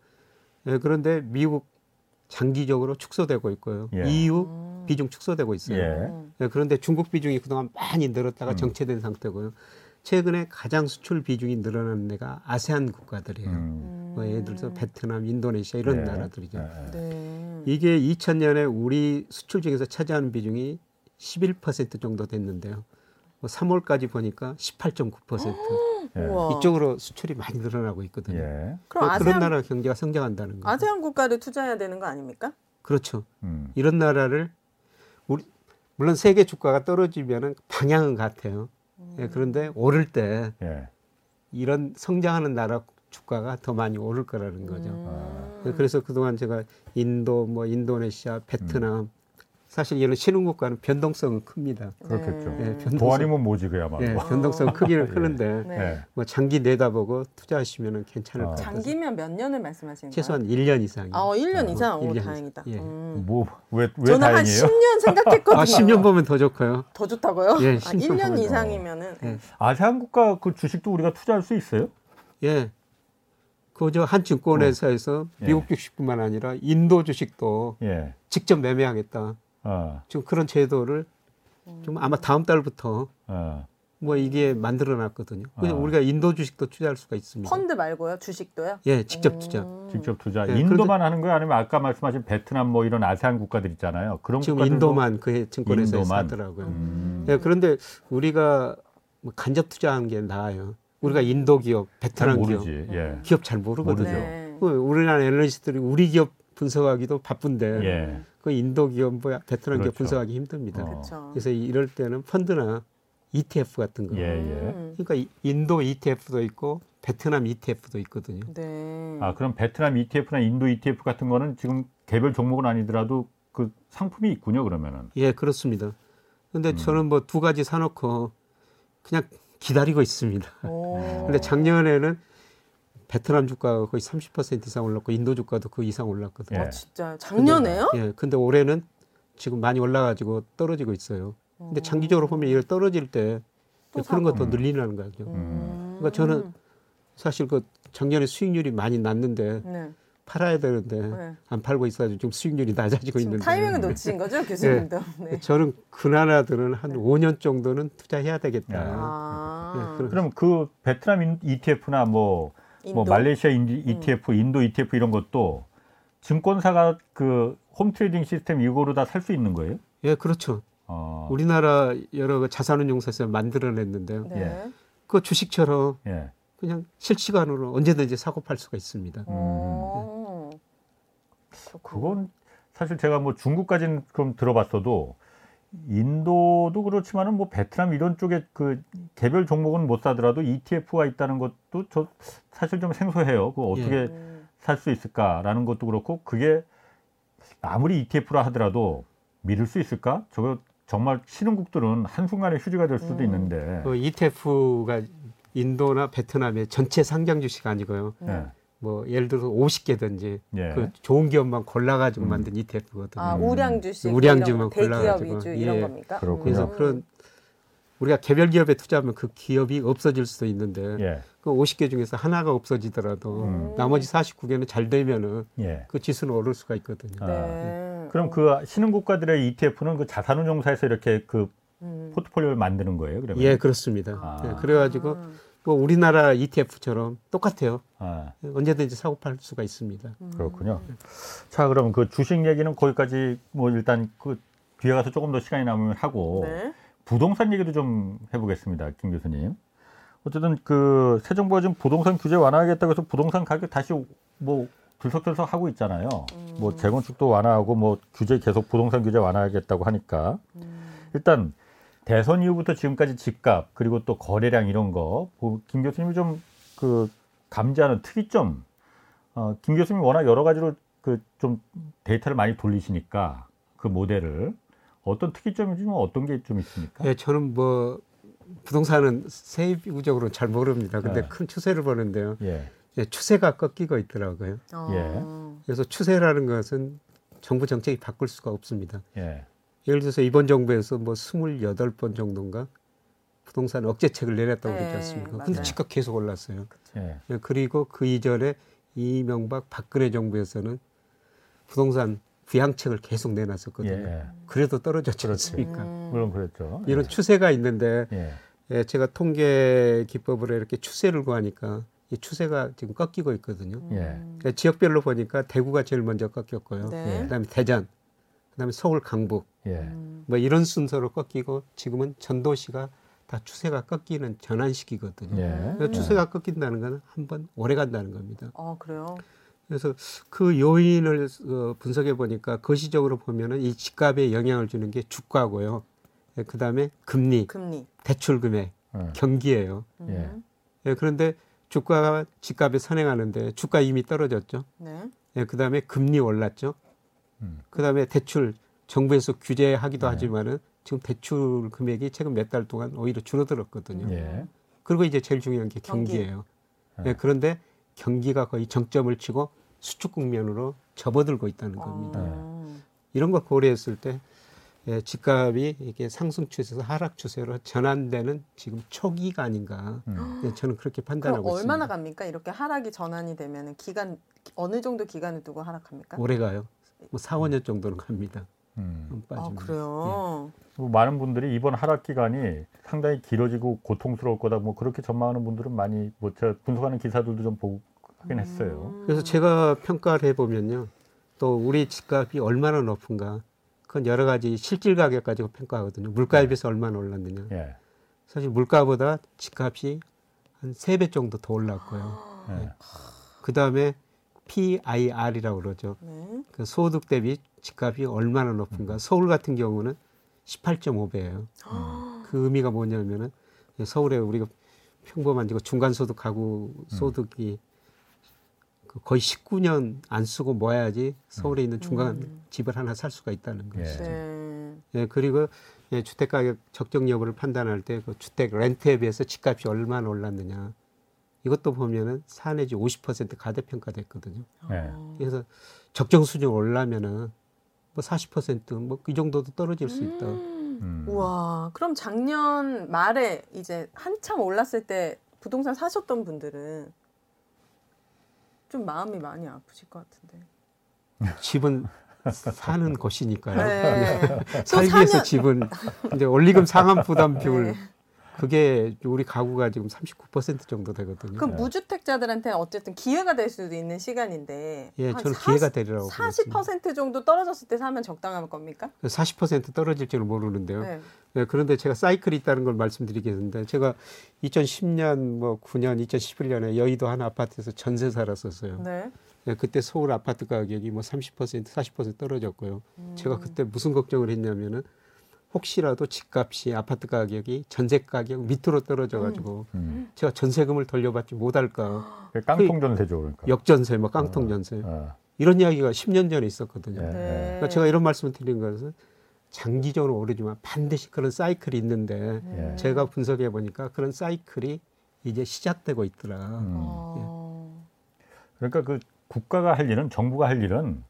예, 그런데 미국 장기적으로 축소되고 있고요. 예. EU 음. 비중 축소되고 있어요. 예. 음. 예, 그런데 중국 비중이 그동안 많이 늘었다가 음. 정체된 상태고요. 최근에 가장 수출 비중이 늘어나는 데가 아세안 국가들이에요. 음, 뭐 예를 들어서 베트남, 인도네시아 이런 예, 나라들이죠. 예, 예. 네. 이게 2000년에 우리 수출 중에서 차지하는 비중이 11% 정도 됐는데요. 뭐 3월까지 보니까 18.9% 예. 이쪽으로 수출이 많이 늘어나고 있거든요. 예. 그럼 뭐 아세안 그런 나라 경제가 성장한다는 거죠. 아세안 국가를 투자해야 되는 거 아닙니까? 그렇죠. 음, 이런 나라를 우리 물론 세계 주가가 떨어지면은 방향은 같아요. 예, 그런데 오를 때 예. 이런 성장하는 나라 주가가 더 많이 오를 거라는 거죠. 음. 예, 그래서 그동안 제가 인도, 뭐 인도네시아, 베트남 음. 사실 이런 신흥국가는 변동성은 큽니다. 그렇겠죠. 예, 변동성, 도안이면 뭐지 그야말로. 예, 변동성 크기는 예. 크는데 네. 예. 뭐 장기 내다보고 투자하시면 괜찮을 아. 것 같아요. 장기면 몇 년을 말씀하시는 거예요? 최소한 1년 이상이요. 아, 1년 어, 이상. 오, 일년 다행이다. 예. 음. 뭐 왜 왜 저는 한 다행이에요? 10년 생각했거든요. 아, 10년 보면 더 좋고요. 더 좋다고요? 예, 아, 10년 1년 보면 더. 이상이면은 예. 아세안 국가 그 주식도 우리가 투자할 수 있어요? 예. 그저 한 증권회사에서 예. 미국 주식뿐만 아니라 인도 주식도 예. 직접 매매하겠다. 어. 지금 그런 제도를 좀 아마 다음 달부터 어. 뭐 이게 만들어놨거든요. 그래서 아. 우리가 인도 주식도 투자할 수가 있습니다. 펀드 말고요, 주식도요? 예, 직접 투자. 음. 직접 투자. 네, 인도만 하는 거예요? 아니면 아까 말씀하신 베트남 뭐 이런 아세안 국가들 있잖아요. 그런 지금 국가들도 인도만 그 증권에서 인도만. 사더라고요. 음. 예, 그런데 우리가 뭐 간접 투자하는 게 나아요. 우리가 인도 기업, 잘 베트남 기업. 예. 기업 잘 모르거든요. 모르죠. 네. 그 우리나라 애널리스트들이 우리 기업 분석하기도 바쁜데 예. 그 인도 기업, 뭐 베트남 기업 그렇죠. 분석하기 힘듭니다. 어. 그래서 이럴 때는 펀드나 ETF 같은 거. 예, 예. 음. 그러니까 이- 인도 ETF도 있고 베트남 ETF도 있거든요. 네. 아, 그럼 베트남 ETF나 인도 ETF 같은 거는 지금 개별 종목은 아니더라도 그 상품이 있군요, 그러면은. 예, 그렇습니다. 근데 음. 저는 뭐 두 가지 사놓고 그냥 기다리고 있습니다. 오. 근데 작년에는 베트남 주가가 거의 30% 이상 올랐고 인도 주가도 그 이상 올랐거든요. 예. 아, 진짜요? 작년에요? 예, 근데 올해는 지금 많이 올라가지고 떨어지고 있어요. 근데 장기적으로 보면 이걸 떨어질 때또 그런. 것도 늘리는 거죠. 음. 그러니까 저는 사실 그 작년에 수익률이 많이 났는데 네. 팔아야 되는데 네. 안 팔고 있어가지고 지금 수익률이 낮아지고 지금 있는데 타이밍을 놓치신 거죠, 교수님도? 네. 저는 그 나라들은 한 5년 정도는 투자해야 되겠다. 아. 예, 그럼- 그럼 그 베트남 인- ETF나 뭐, 뭐 인도? 음. 말레이시아 인- ETF, 인도 ETF 이런 것도 증권사가 그 홈트레이딩 시스템 이거로 다 살 수 있는 거예요? 예, 그렇죠. 어, 우리나라 여러 그 자산운용사에서 만들어냈는데요. 네. 그 주식처럼 예. 그냥 실시간으로 언제든지 사고 팔 수가 있습니다. 오. 그건 사실 제가 뭐 중국까지는 그럼 들어봤어도 인도도 그렇지만은 뭐 베트남 이런 쪽에 그 개별 종목은 못 사더라도 ETF가 있다는 것도 저 사실 좀 생소해요. 그 어떻게 음. 살수 있을까라는 것도 그렇고 그게 아무리 ETF라 하더라도 믿을 수 있을까? 저거 정말 신흥국들은 한순간에 휴지가 될 수도 음. 있는데. 그 ETF가 인도나 베트남의 전체 상장 주식 아니고요. 예. 뭐 예를 들어서 50개든지 예. 그 좋은 기업만 골라가지고 음. 만든 ETF거든요. 아, 우량 주식, 우량주만 이런 골라가지고. 위주 이런 예. 겁니까? 그렇군요. 그래서 음. 그런 우리가 개별 기업에 투자하면 그 기업이 없어질 수도 있는데 예. 그 50개 중에서 하나가 없어지더라도 음. 나머지 49개는 잘 되면은 예. 그 지수는 오를 수가 있거든요. 아, 네. 그럼 그 신흥 국가들의 ETF는 그 자산운용사에서 이렇게 그 음. 포트폴리오를 만드는 거예요, 그러면? 예, 그렇습니다. 아. 예, 그래가지고 아. 뭐 우리나라 ETF처럼 똑같아요. 아, 언제든지 사고 팔 수가 있습니다. 그렇군요. 자, 그럼 그 주식 얘기는 거기까지 뭐 일단 그 뒤에 가서 조금 더 시간이 남으면 하고 네. 부동산 얘기도 좀 해보겠습니다, 김 교수님. 어쨌든 그 새 정부가 지금 부동산 규제 완화하겠다고 해서 부동산 가격 다시 뭐 들썩들썩 하고 있잖아요. 뭐 재건축도 완화하고 뭐 규제 계속 부동산 규제 완화하겠다고 하니까 일단 대선 이후부터 지금까지 집값 그리고 또 거래량 이런 거 김 교수님이 좀 그 감지하는 특이점 어, 김 교수님이 워낙 여러 가지로 그 좀 데이터를 많이 돌리시니까 그 모델을 어떤 특이점이 좀 어떤 게 좀 있습니까? 예, 저는 뭐 부동산은 세부적으로 잘 모릅니다. 근데 네. 큰 추세를 보는데요. 예, 예, 추세가 꺾이고 있더라고요. 어. 그래서 추세라는 것은 정부 정책이 바꿀 수가 없습니다. 예, 예를 들어서 이번 정부에서 뭐 28번 정도인가 부동산 억제책을 내렸다고 네, 그러지 않습니까? 맞아요. 근데 집값 계속 올랐어요. 예, 예, 그리고 그 이전에 이명박 박근혜 정부에서는 부동산 부양책을 계속 내놨었거든요. 예, 그래도 떨어졌지 않습니까? 음. 물론 그랬죠. 이런 추세가 있는데 예, 예, 제가 통계 기법으로 이렇게 추세를 구하니까 이 추세가 지금 꺾이고 있거든요. 예, 예, 지역별로 보니까 대구가 제일 먼저 꺾였고요. 네. 그다음에 대전, 그다음에 서울 강북 예, 음. 뭐 이런 순서로 꺾이고 지금은 전도시가 다 추세가 꺾이는 전환 시기거든요. 예. 추세가 꺾인다는 건 한 번 오래 간다는 겁니다. 어, 그래요. 그래서 그 요인을 어, 분석해 보니까 거시적으로 보면은 이 집값에 영향을 주는 게 주가고요. 예, 그다음에 금리, 금리. 대출 금액, 예, 경기예요. 예. 음. 예, 그런데 주가가 집값에 선행하는데 주가 이미 떨어졌죠. 네. 예, 그다음에 금리 올랐죠. 음. 그다음에 대출 정부에서 규제하기도 네. 하지만은 지금 대출 금액이 최근 몇 달 동안 오히려 줄어들었거든요. 예, 그리고 이제 제일 중요한 게 경기. 경기예요. 네. 예, 그런데 경기가 거의 정점을 치고 수축 국면으로 접어들고 있다는 겁니다. 어. 이런 거 고려했을 때 예, 집값이 이게 상승 추세에서 하락 추세로 전환되는 지금 초기가 아닌가. 음. 예, 저는 그렇게 그럼 판단하고 얼마나 있습니다. 갑니까? 이렇게 하락이 전환이 되면 기간 어느 정도 기간을 두고 하락합니까? 오래 가요. 뭐 4, 5년 정도는 갑니다. 음. 아, 빠집니다. 그래요. 뭐 많은 분들이 이번 하락 기간이 상당히 길어지고 고통스러울 거다 뭐 그렇게 전망하는 분들은 많이 뭐 제가 분석하는 기사들도 좀 보고 하긴 했어요. 음. 그래서 제가 평가를 해보면요. 또 우리 집값이 얼마나 높은가. 그건 여러 가지 실질 가격 가지고 평가하거든요. 물가에 비해서 얼마나 올랐느냐. 예. 사실 물가보다 집값이 한 세 배 정도 더 올랐고요. 예. 그 다음에 PIR이라고 그러죠. 네. 그 소득 대비 집값이 얼마나 높은가. 서울 같은 경우는 18.5배예요. 그 의미가 뭐냐면은 서울에 우리가 평범한 그 중간 소득 가구 소득이 그 거의 19년 안 쓰고 모아야지 서울에 있는 중간 집을 하나 살 수가 있다는 거죠. 예. 네. 예, 그리고 예, 주택 가격 적정 여부를 판단할 때 그 주택 렌트에 비해서 집값이 얼마나 올랐느냐. 이것도 보면은 4 내지 50% 가대평가됐거든요. 예. 그래서 적정 수준 올라면은 뭐 40%뭐 이 정도도 떨어질 수 있다. 음. 우와, 그럼 작년 말에 이제 한참 올랐을 때 부동산 사셨던 분들은 좀 마음이 많이 아프실 것 같은데. 집은 사는 곳이니까요. 네. 또 살기 위해서 집은 이제 원리금 상환 부담 비율 네. 그게 우리 가구가 지금 39% 정도 되거든요. 그럼 무주택자들한테는 어쨌든 기회가 될 수도 있는 시간인데. 예, 한 저는 40 기회가 되리라고 보겠습니다. 40% 정도 떨어졌을 때 사면 적당한 겁니까? 40% 떨어질지는 모르는데요. 네. 네, 그런데 제가 사이클이 있다는 걸 말씀드리겠는데 제가 2010년 뭐 9년 2011년에 여의도 한 아파트에서 전세 살았었어요. 네. 네, 그때 서울 아파트 가격이 뭐 30% 40% 떨어졌고요. 음. 제가 그때 무슨 걱정을 했냐면은 혹시라도 집값이 아파트 가격이 전세 가격 밑으로 떨어져 가지고 음. 제가 전세금을 돌려받지 못할까. 그게 깡통 전세죠, 그러니까. 역전세 뭐 깡통 전세. 어. 이런 이야기가 10년 전에 있었거든요. 예. 네. 그러니까 제가 이런 말씀을 드린 것은 장기적으로 오르지만 반드시 그런 사이클이 있는데 예. 제가 분석해 보니까 그런 사이클이 이제 시작되고 있더라. 음. 어. 그러니까 그 국가가 할 일은 정부가 할 일은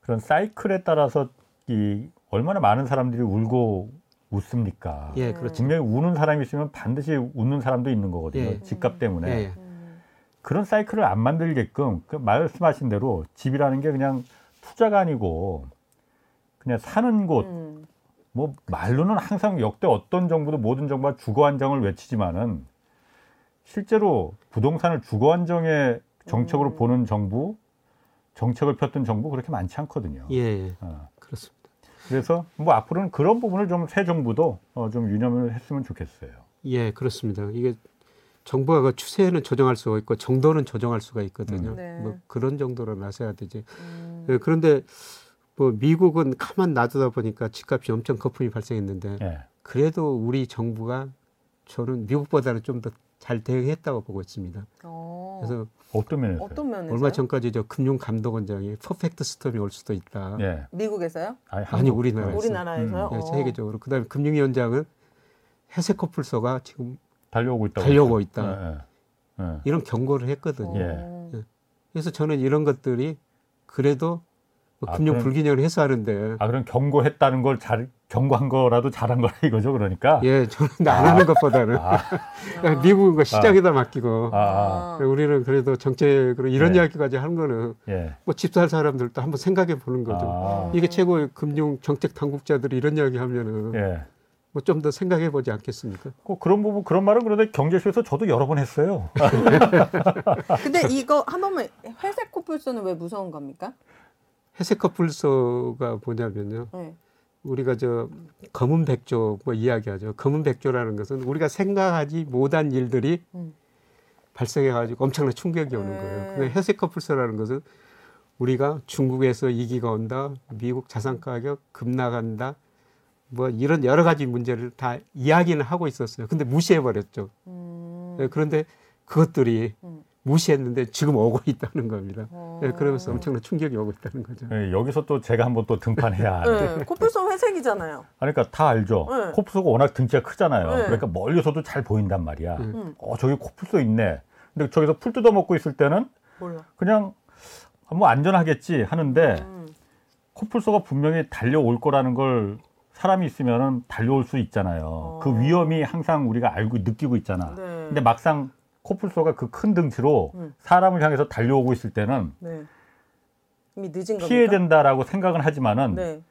그런 사이클에 따라서 이 얼마나 많은 사람들이 울고 웃습니까? 예, 그렇죠. 분명히 우는 사람이 있으면 반드시 웃는 사람도 있는 거거든요. 예. 집값 때문에. 예, 예. 음. 그런 사이클을 안 만들게끔 그 말씀하신 대로 집이라는 게 그냥 투자가 아니고 그냥 사는 곳. 음. 뭐 말로는 항상 역대 어떤 정부도 모든 정부가 주거 안정을 외치지만은 실제로 부동산을 주거 안정의 정책으로 음. 보는 정부, 정책을 폈던 정부 그렇게 많지 않거든요. 예, 예. 어. 그래서 뭐 앞으로는 그런 부분을 좀 새 정부도 어, 좀 유념을 했으면 좋겠어요. 예, 그렇습니다. 이게 정부가 그 추세는 조정할 수가 있고 정도는 조정할 수가 있거든요. 음. 네. 뭐 그런 정도로 나서야 되지. 음. 예, 그런데 뭐 미국은 가만 놔두다 보니까 집값이 엄청 거품이 발생했는데 예. 그래도 우리 정부가 저는 미국보다는 좀 더 잘 대응했다고 보고 있습니다. 어. 그래서 어떤 면에서? 어떤 면에서? 얼마 전까지 저 금융감독원장이 퍼펙트 스톰이 올 수도 있다. 예. 미국에서요? 아니, 아니 우리나라에서 우리나라에서요? 네, 어. 세계적으로 그다음에 금융위원장은 해세 커플소가 지금 달려오고 있다고. 달려오고 그랬죠. 있다. 예, 예. 예. 이런 경고를 했거든요. 어. 그래서 저는 이런 것들이 그래도 뭐 아, 금융 그럼- 불균형을 해소하는데 아 그럼 경고했다는 걸 잘 경고한 거라도 잘한 거라 이거죠, 그러니까. 예 저는 안 하는 것보다는 아, 그냥 미국은 그 시장에다 맡기고 아, 아, 아. 우리는 그래도 정책으로 이런 네. 이야기까지 하는 거는 예. 뭐 집살 사람들도 한번 생각해 보는 거죠. 아, 이게 최고의 금융 정책 당국자들이 이런 이야기 하면은 예. 뭐좀더 생각해 보지 않겠습니까? 꼭 그런 부분 그런 말은 그런데 경제쇼에서 저도 여러 번 했어요. 근데 이거 한 번만 회색 코뿔소는 왜 무서운 겁니까? 회색 커플소가 뭐냐면요. 네. 우리가 저 검은 백조 뭐 이야기하죠. 검은 백조라는 것은 우리가 생각하지 못한 일들이 음. 발생해 가지고 엄청난 충격이 오는 네. 거예요. 근데 회색 커플서라는 것은 우리가 중국에서 위기가 온다, 미국 자산 가격 급락한다, 뭐 이런 여러 가지 문제를 다 이야기는 하고 있었어요. 근데 무시해 버렸죠. 음. 네, 그런데 그것들이 음. 무시했는데 지금 오고 있다는 겁니다. 어. 네, 그러면서 엄청난 충격이 오고 있다는 거죠. 예, 여기서 또 제가 한번 또 등판해야 하는데. 네, 코뿔소 회색이잖아요. 아니, 그러니까 다 알죠. 네. 코뿔소가 워낙 등치가 크잖아요. 네. 그러니까 멀리서도 잘 보인단 말이야. 음. 어, 저기 코뿔소 있네. 근데 저기서 풀 뜯어 먹고 있을 때는 몰라. 그냥 뭐 안전하겠지 하는데 음. 코뿔소가 분명히 달려올 거라는 걸 사람이 있으면 달려올 수 있잖아요. 어. 그 위험이 항상 우리가 알고 느끼고 있잖아. 네. 근데 막상 코뿔소가 그 큰 등치로 음. 사람을 향해서 달려오고 있을 때는 네. 이미 늦은 겁니까? 피해야 된다라고 생각은 하지만은 네.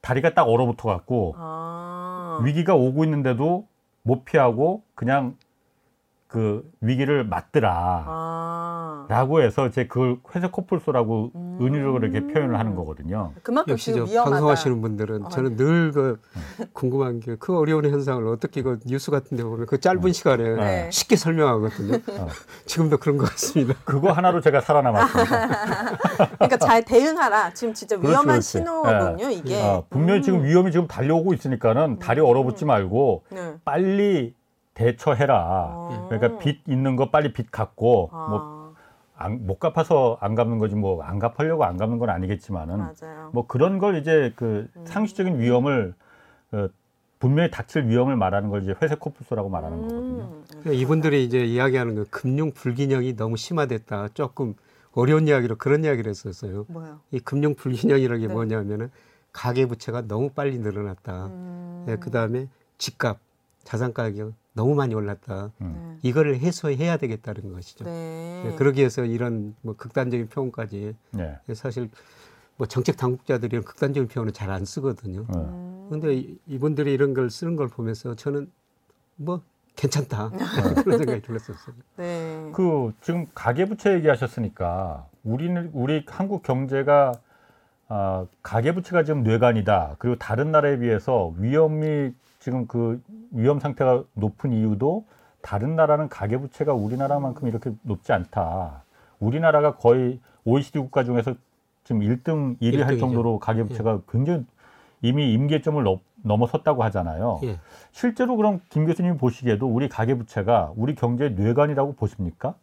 다리가 딱 얼어붙어 갖고 아. 위기가 오고 있는데도 못 피하고 그냥 그 위기를 맞더라. 아. 라고 해서 제 그걸 회색 코뿔소라고 음. 은유적으로 이렇게 표현을 하는 거거든요. 그만큼 역시 지금 저 위험하다. 방송하시는 분들은 어, 저는 늘 그 궁금한 게 그 어려운 현상을 어떻게 그 뉴스 같은 데 보면 그 짧은 시간에 네. 쉽게 설명하거든요. 어. 지금도 그런 것 같습니다. 그거 하나로 제가 살아남았습니다. 그러니까 잘 대응하라. 지금 진짜 그렇지, 위험한 그렇지. 신호거든요, 이게. 어, 분명히 음. 지금 위험이 지금 달려오고 있으니까는 다리 얼어붙지 말고 네. 빨리 대처해라. 어. 그러니까 빚 있는 거 빨리 빚 갚고 아, 뭐못 갚아서 안 갚는 거지 뭐 안 갚으려고 안 갚는 건 아니겠지만은 맞아요. 뭐 그런 걸 이제 그 음. 상식적인 위험을 어, 분명히 닥칠 위험을 말하는 걸 이제 회색 코뿔소라고 말하는 거거든요. 음. 그러니까 이분들이 이제 이야기하는 그 금융 불균형이 너무 심화됐다. 조금 어려운 이야기로 그런 이야기를 했었어요. 뭐요? 이 금융 불균형이라는 게 네. 뭐냐면은 가계 부채가 너무 빨리 늘어났다. 음. 그 다음에 집값, 자산 가격 너무 많이 올랐다. 음. 네. 이거를 해소해야 되겠다는 것이죠. 네. 예, 그러기 위해서 이런 뭐 극단적인 표현까지 네. 사실 뭐 정책 당국자들이 이런 극단적인 표현을 잘안 쓰거든요. 어. 음. 근데 이- 이분들이 이런 걸 쓰는 걸 보면서 저는 뭐 괜찮다 그런 생각이 들었었어요. 네. 그 지금 가계부채 얘기하셨으니까 우리는 우리 한국 경제가 아, 가계부채가 지금 뇌관이다. 그리고 다른 나라에 비해서 위험이 지금 그 위험 상태가 높은 이유도 다른 나라는 가계부채가 우리나라만큼 이렇게 높지 않다. 우리나라가 거의 OECD 국가 중에서 지금 1등 1위 할 일등이죠. 정도로 가계부채가 굉장히 이미 임계점을 넘, 넘어섰다고 하잖아요. 예. 실제로 그럼 김 교수님이 보시기에도 우리 가계부채가 우리 경제의 뇌관이라고 보십니까?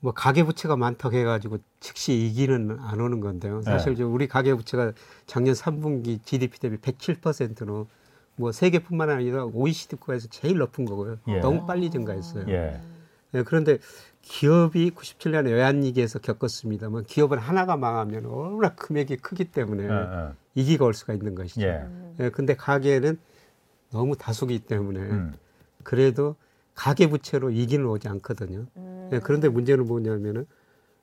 뭐 가계 부채가 많다고 해가지고 즉시 이기는 안 오는 건데요. 사실 네. 지금 우리 가계 부채가 작년 3분기 GDP 대비 107%로 뭐 세계뿐만 아니라 OECD 국가에서 제일 높은 거고요. 예. 너무 빨리 증가했어요. 예. 예, 그런데 기업이 97년에 외환위기에서 겪었습니다만 기업은 하나가 망하면 워낙 금액이 크기 때문에 예, 예. 위기가 올 수가 있는 것이죠. 예. 예, 근데 가계는 너무 다수기 때문에 음. 그래도 가계 부채로 이기는 오지 않거든요. 음. 예, 그런데 문제는 뭐냐면은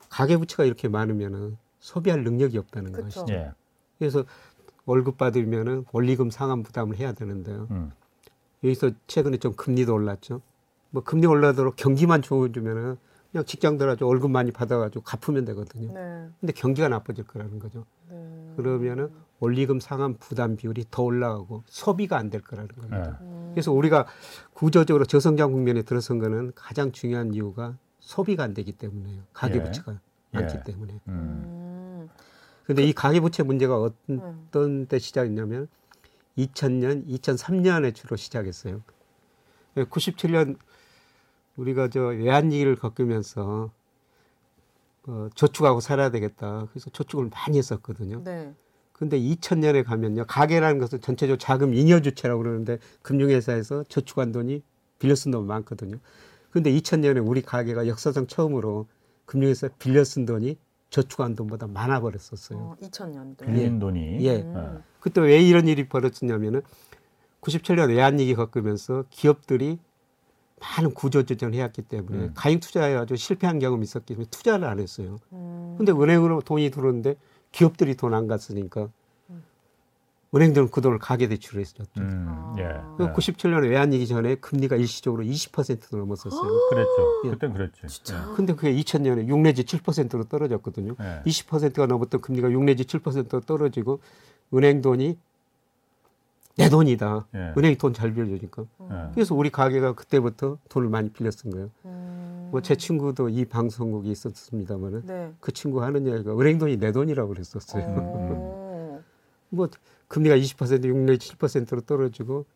가계 부채가 이렇게 많으면은 소비할 능력이 없다는 그쵸. 것이죠. 예. 그래서 월급 받으면은 원리금 상환 부담을 해야 되는데요. 음. 여기서 최근에 좀 금리도 올랐죠. 뭐 금리 올라도록 경기만 좋아지면은 그냥 직장 들어가지고 월급 많이 받아가지고 갚으면 되거든요. 네. 근데 경기가 나빠질 거라는 거죠. 네. 그러면은 원리금 상환 부담 비율이 더 올라가고 소비가 안 될 거라는 겁니다. 예. 음. 그래서 우리가 구조적으로 저성장 국면에 들어선 거는 가장 중요한 이유가 소비가 안 되기 때문에요. 가계 예. 부채가 예. 많기 때문에. 음. 음. 근데 이 가계 부채 문제가 어떤 음. 때 시작했냐면 2000년, 2003년에 주로 시작했어요. 97년 우리가 저 외환위기를 겪으면서 어, 저축하고 살아야 되겠다. 그래서 저축을 많이 했었거든요. 네. 근데 2000년에 가면요. 가계라는 것은 전체적으로 자금 잉여 주체라고 그러는데 금융회사에서 저축한 돈이 빌려 쓴돈 많거든요. 근데 2000년에 우리 가계가 역사상 처음으로 금융회사 빌려 쓴 돈이 저축한 돈보다 많아 버렸었어요. 어, 2000년도. 빌린 돈이 예. 음. 그때 왜 이런 일이 벌어졌냐면은 97년 외환위기 겪으면서 기업들이 많은 구조조정을 해왔기 때문에 음. 가입 투자해가지고 실패한 경험이 있었기 때문에 투자를 안 했어요. 음. 근데 은행으로 돈이 들어오는데 기업들이 돈 안 갔으니까 은행들은 그 돈을 가계 대출을 했었죠. 음. 아. 예. 그 예. 97년에 외환위기 전에 금리가 일시적으로 20%도 넘었었어요. 그랬죠. 예. 그땐 그랬지. 진짜. 근데 그게 2000년에 6 내지 7%로 떨어졌거든요. 예. 20%가 넘었던 금리가 6 내지 7%로 떨어지고 은행 돈이 내 돈이다. 예. 은행이 돈 잘 빌려주니까. 예. 그래서 우리 가게가 그때부터 돈을 많이 쓴 거예요. 음. 뭐제 친구도 이 방송국에 있었습니다만은 네. 그 친구 하는 이야기가 은행 돈이 내 돈이라고 그랬었어요. 어. 뭐 금리가 20% 6 내지 7%로 떨어지고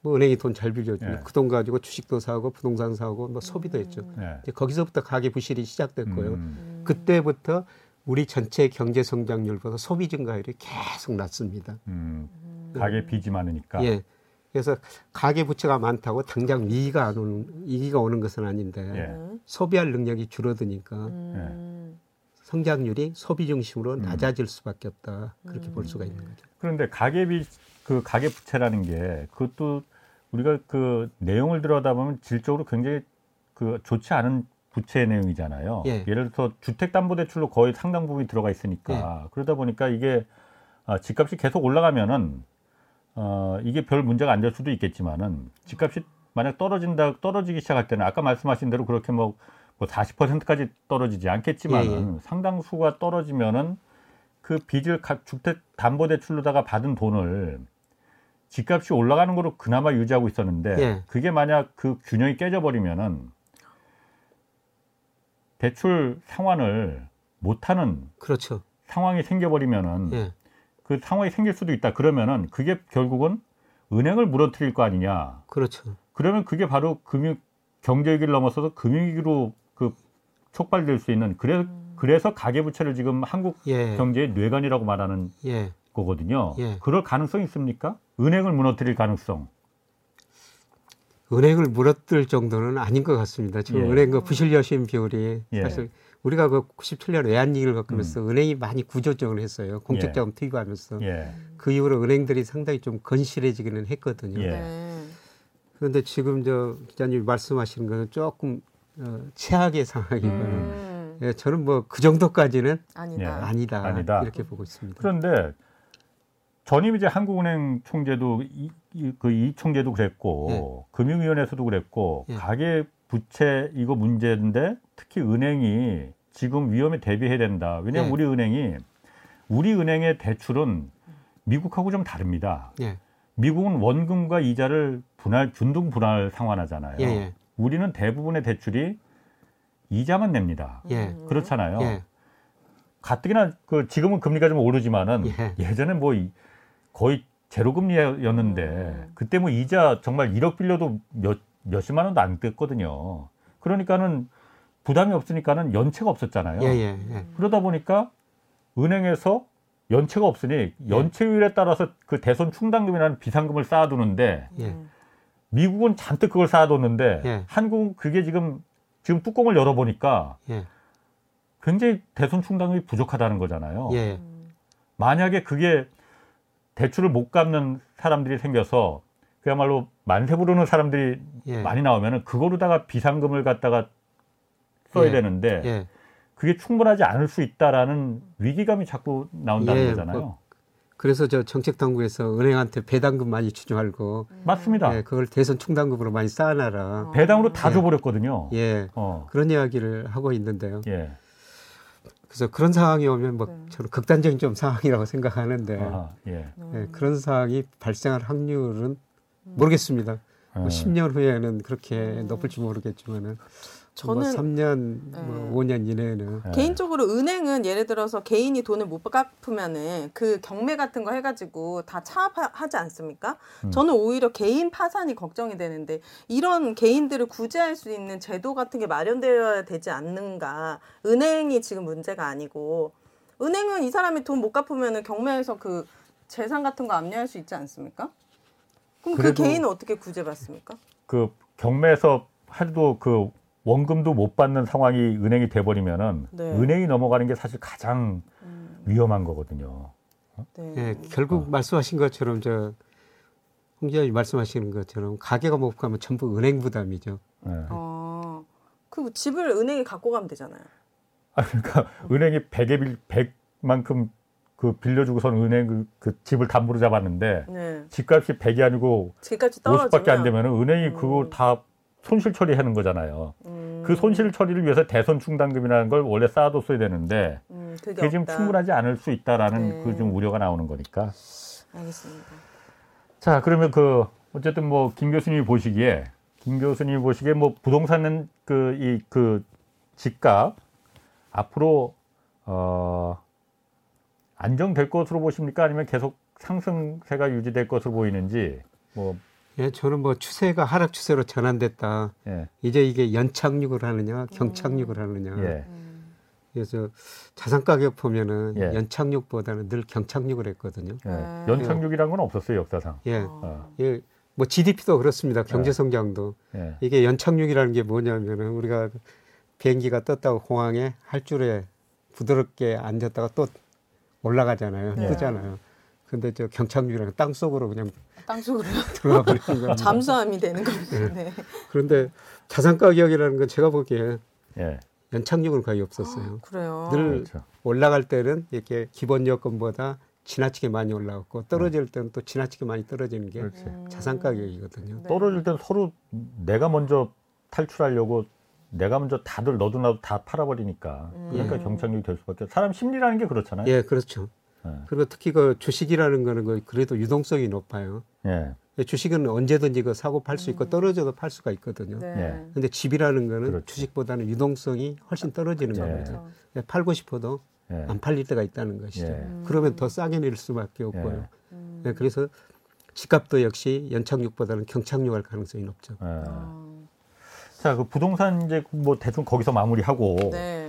뭐 은행이 돈 잘 빌려주고 예. 그돈 가지고 주식도 사고 부동산 사고 뭐 소비도 했죠. 예. 이제 거기서부터 가계 부실이 시작됐고요. 음. 그때부터 우리 전체 경제 성장률보다 소비 증가율이 계속 낮습니다. 음. 가게 빚이 많으니까. 예. 그래서 가계 부채가 많다고 당장 위기가 안 오는 위기가 오는 것은 아닌데 예. 음. 소비할 능력이 줄어드니까 음. 성장률이 소비 중심으로 음. 낮아질 수밖에 없다. 그렇게 볼 수가 있는 거죠. 그런데 가계비 그 가계 부채라는 게 그것도 우리가 그 내용을 들여다보면 질적으로 굉장히 그 좋지 않은 부채 내용이잖아요. 예. 예를 들어서 주택담보대출로 거의 상당 부분이 들어가 있으니까 그러다 보니까 이게 아, 집값이 계속 올라가면은 어, 이게 별 문제가 안 될 수도 있겠지만은 집값이 만약 떨어진다 떨어지기 시작할 때는 아까 말씀하신 대로 그렇게 뭐, 뭐 40%까지 떨어지지 않겠지만은 예, 상당수가 떨어지면은 그 빚을 가- 주택 담보 대출로다가 받은 돈을 집값이 올라가는 거로 그나마 유지하고 있었는데 예. 그게 만약 그 균형이 깨져 버리면은 대출 상환을 못 하는 그렇죠. 상황이 생겨 버리면은 예. 그 상황이 생길 수도 있다. 그러면은 그게 결국은 은행을 무너뜨릴 거 아니냐. 그렇죠. 그러면 그게 바로 금융 경제 위기를 넘어서서 금융 위기로 그 촉발될 수 있는 그래 그래서 가계 부채를 지금 한국 예. 경제의 뇌관이라고 말하는 예. 거거든요. 예. 그럴 가능성 이 있습니까? 은행을 무너뜨릴 가능성. 은행을 물어뜯을 정도는 아닌 것 같습니다. 지금 예. 은행 그 부실 여신 비율이 예. 사실 우리가 그 97년 외환위기를 겪으면서 음. 은행이 많이 구조조정을 했어요. 공적 자금 투입하면서 예. 그 이후로 은행들이 상당히 좀 건실해지기는 했거든요. 예. 네. 그런데 지금 저 기자님 말씀하시는 거는 조금 어, 최악의 상황이고요. 음, 예, 저는 뭐 그 정도까지는 아니다. 예. 아니다, 아니다. 이렇게 보고 있습니다. 그런데 전임 이제 한국은행 총재도 이, 이, 그 이 총재도 그랬고 금융위원회에서도 그랬고 예. 가계 부채 이거 문제인데 특히 은행이 지금 위험에 대비해야 된다. 왜냐하면 예. 우리 은행이 우리 은행의 대출은 미국하고 좀 다릅니다. 예, 미국은 원금과 이자를 분할 균등 분할 상환하잖아요. 우리는 대부분의 대출이 이자만 냅니다. 예, 음. 그렇잖아요. 예, 가뜩이나 그 지금은 금리가 좀 오르지만은 예. 예전에 뭐 이- 거의 제로 금리였는데 음. 그때 뭐 이자 정말 1억 빌려도 몇 몇십만 원도 안 됐거든요. 그러니까는 부담이 없으니까는 연체가 없었잖아요. 예, 예, 예. 그러다 보니까 은행에서 연체가 없으니 연체율에 따라서 그 대손 충당금이라는 비상금을 쌓아두는데 예. 음. 미국은 잔뜩 그걸 쌓아뒀는데 예. 한국은 그게 지금 지금 뚜껑을 열어보니까 예, 굉장히 대손 충당금이 부족하다는 거잖아요. 예, 음. 만약에 그게 대출을 못 갚는 사람들이 생겨서 그야말로 만세 부르는 사람들이 예. 많이 나오면은 그거로다가 비상금을 갖다가 써야 예. 되는데 예. 그게 충분하지 않을 수 있다라는 위기감이 자꾸 나온다는 예, 거잖아요. 그래서 저 정책 당국에서 은행한테 배당금 많이 주지 말고 맞습니다. 예, 그걸 대선 충당금으로 많이 쌓아놔라. 배당으로 다 예. 줘버렸거든요. 예, 어, 그런 이야기를 하고 있는데요. 예. 그래서 그런 상황이 오면 뭐 네. 저는 극단적인 좀 상황이라고 생각하는데 아하, 예. 예, 그런 상황이 발생할 확률은 모르겠습니다. 뭐 어. 10년 후에는 그렇게 높을지 모르겠지만은 뭐 저는 3년, 뭐 5년 이내에는 예. 개인적으로 은행은 예를 들어서 개인이 돈을 못 갚으면은 그 경매 같은 거 해가지고 다 차압하지 않습니까? 음. 저는 오히려 개인 파산이 걱정이 되는데 이런 개인들을 구제할 수 있는 제도 같은 게 마련되어야 되지 않는가? 은행이 지금 문제가 아니고 은행은 이 사람이 돈 못 갚으면은 경매에서 그 재산 같은 거 압류할 수 있지 않습니까? 그럼 그 개인은 어떻게 구제받습니까? 그 경매에서 하도 그 원금도 못 받는 상황이 은행이 돼버리면은 네. 은행이 넘어가는 게 사실 가장 위험한 거거든요. 네. 예, 결국 말씀하신 것처럼 저 홍지아님 말씀하시는 것처럼 가게가 못 가면 전부 은행 부담이죠. 예. 어, 그 집을 은행이 갖고 가면 되잖아요. 아, 그러니까 은행이 100에 빌, 100만큼 그 빌려주고선 은행 그, 그 집을 담보로 잡았는데 네. 집값이 100이 아니고 집값이 떨어지면 50밖에 안 되면 은행이 음. 그거 다 손실 처리하는 거잖아요. 음, 그 손실 처리를 위해서 대손 충당금이라는 걸 원래 쌓아뒀어야 되는데 음, 그게 그게 지금. 충분하지 않을 수 있다라는 네. 그좀 우려가 나오는 거니까. 알겠습니다. 자, 그러면 그 어쨌든 뭐 김 교수님이 보시기에 김 교수님이 보시기에 뭐 부동산은 그 이그 집값 앞으로 어 안정될 것으로 보십니까? 아니면 계속 상승세가 유지될 것으로 보이는지 뭐 예, 저는 뭐 추세가 하락 추세로 전환됐다. 예. 이제 이게 연착륙을 하느냐, 경착륙을 하느냐. 예. 음, 그래서 자산 가격 보면은 예. 연착륙보다는 늘 경착륙을 했거든요. 예. 아. 연착륙이란 건 없었어요, 역사상. 예. 어. 예. 뭐 GDP도 그렇습니다. 경제 성장도. 예. 이게 연착륙이라는 게 뭐냐면은 우리가 비행기가 떴다고 공항에 할 줄에 부드럽게 앉았다가 또 올라가잖아요. 네. 뜨잖아요. 근데 저 경착륙이라는 땅 속으로 그냥 땅 속으로 들어가 버리는 겁니다. 잠수함이 되는 겁니다. 네. 그런데 자산 가격이라는 건 제가 보기에 예. 연착륙은 거의 없었어요. 그래요. 늘 그렇죠. 올라갈 때는 이렇게 기본 여건보다 지나치게 많이 올라갔고 떨어질 때는 또 지나치게 많이 떨어지는 게 그렇지. 자산 가격이거든요. 네. 떨어질 땐 서로 내가 먼저 탈출하려고 내가 먼저 다들 너도 나도 다 팔아버리니까 그러니까 음. 경착륙이 될 수밖에 없 사람 심리라는 게 그렇잖아요. 예, 그렇죠. 예. 그리고 특히 그 주식이라는 거는 그 그래도 유동성이 높아요. 예. 주식은 언제든지 그 사고 팔 수 있고 떨어져도 팔 수가 있거든요. 네. 예. 근데 집이라는 거는 그렇죠. 주식보다는 유동성이 훨씬 떨어지는 예. 겁니다. 그렇죠. 예, 팔고 싶어도 예. 안 팔릴 때가 있다는 것이죠. 예. 그러면 더 싸게 낼 수밖에 없고요. 음. 예, 그래서 집값도 역시 연착륙보다는 경착륙할 가능성이 높죠. 예. 아, 자, 그 부동산 이제 뭐 대충 거기서 마무리하고 네.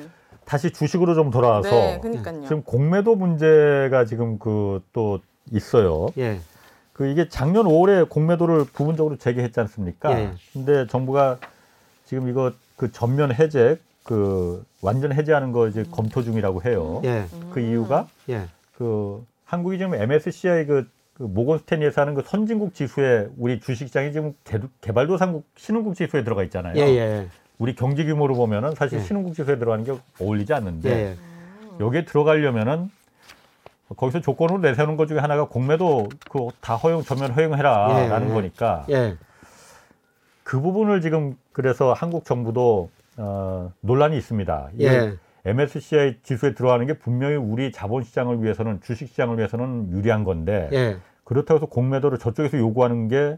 다시 주식으로 좀 돌아와서 네, 그러니까요. 지금 공매도 문제가 지금 그 또 있어요. 예, 그 이게 작년 5월에 공매도를 부분적으로 재개했지 않습니까? 예. 근데 정부가 지금 이거 그 전면 해제 그 완전 해제하는 거 이제 검토 중이라고 해요. 예, 그 이유가 예, 그 한국이 지금 MSCI 그, 그 모건스탠리에서 하는 그 선진국 지수에 우리 주식시장이 지금 개, 개발도상국 신흥국 지수에 들어가 있잖아요. 예, 예, 우리 경제 규모로 보면은 사실 예. 신흥국 지수에 들어가는 게 어울리지 예, 않는데 예. 여기에 들어가려면은 거기서 조건으로 내세우는 것 중에 하나가 공매도 그 다 허용 전면 허용해라라는 예. 거니까 예, 그 부분을 지금 그래서 한국 정부도 어, 논란이 있습니다. 예, MSCI 지수에 들어가는 게 분명히 우리 자본시장을 위해서는 주식시장을 위해서는 유리한 건데 예, 그렇다고 해서 공매도를 저쪽에서 요구하는 게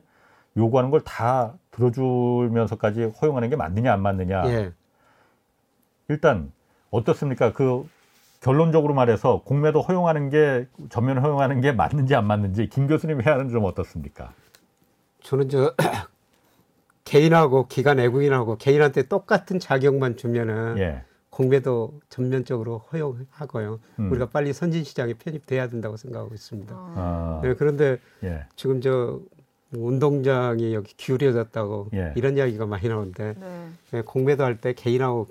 요구하는 걸 다 들어주면서까지 허용하는 게 맞느냐 안 맞느냐 예. 일단 어떻습니까? 그 결론적으로 말해서 공매도 허용하는 게 전면 허용하는 게 맞는지 안 맞는지 김 교수님 해야는 좀 어떻습니까? 저는 저 개인하고 기관 외국인하고 개인한테 똑같은 자격만 주면은 예. 공매도 전면적으로 허용하고요. 음. 우리가 빨리 선진 시장에 편입돼야 된다고 생각하고 있습니다. 아, 네, 그런데 예. 지금 저 운동장이 여기 기울여졌다고 예. 이런 이야기가 많이 나오는데 네. 예, 공매도 할 때 개인하고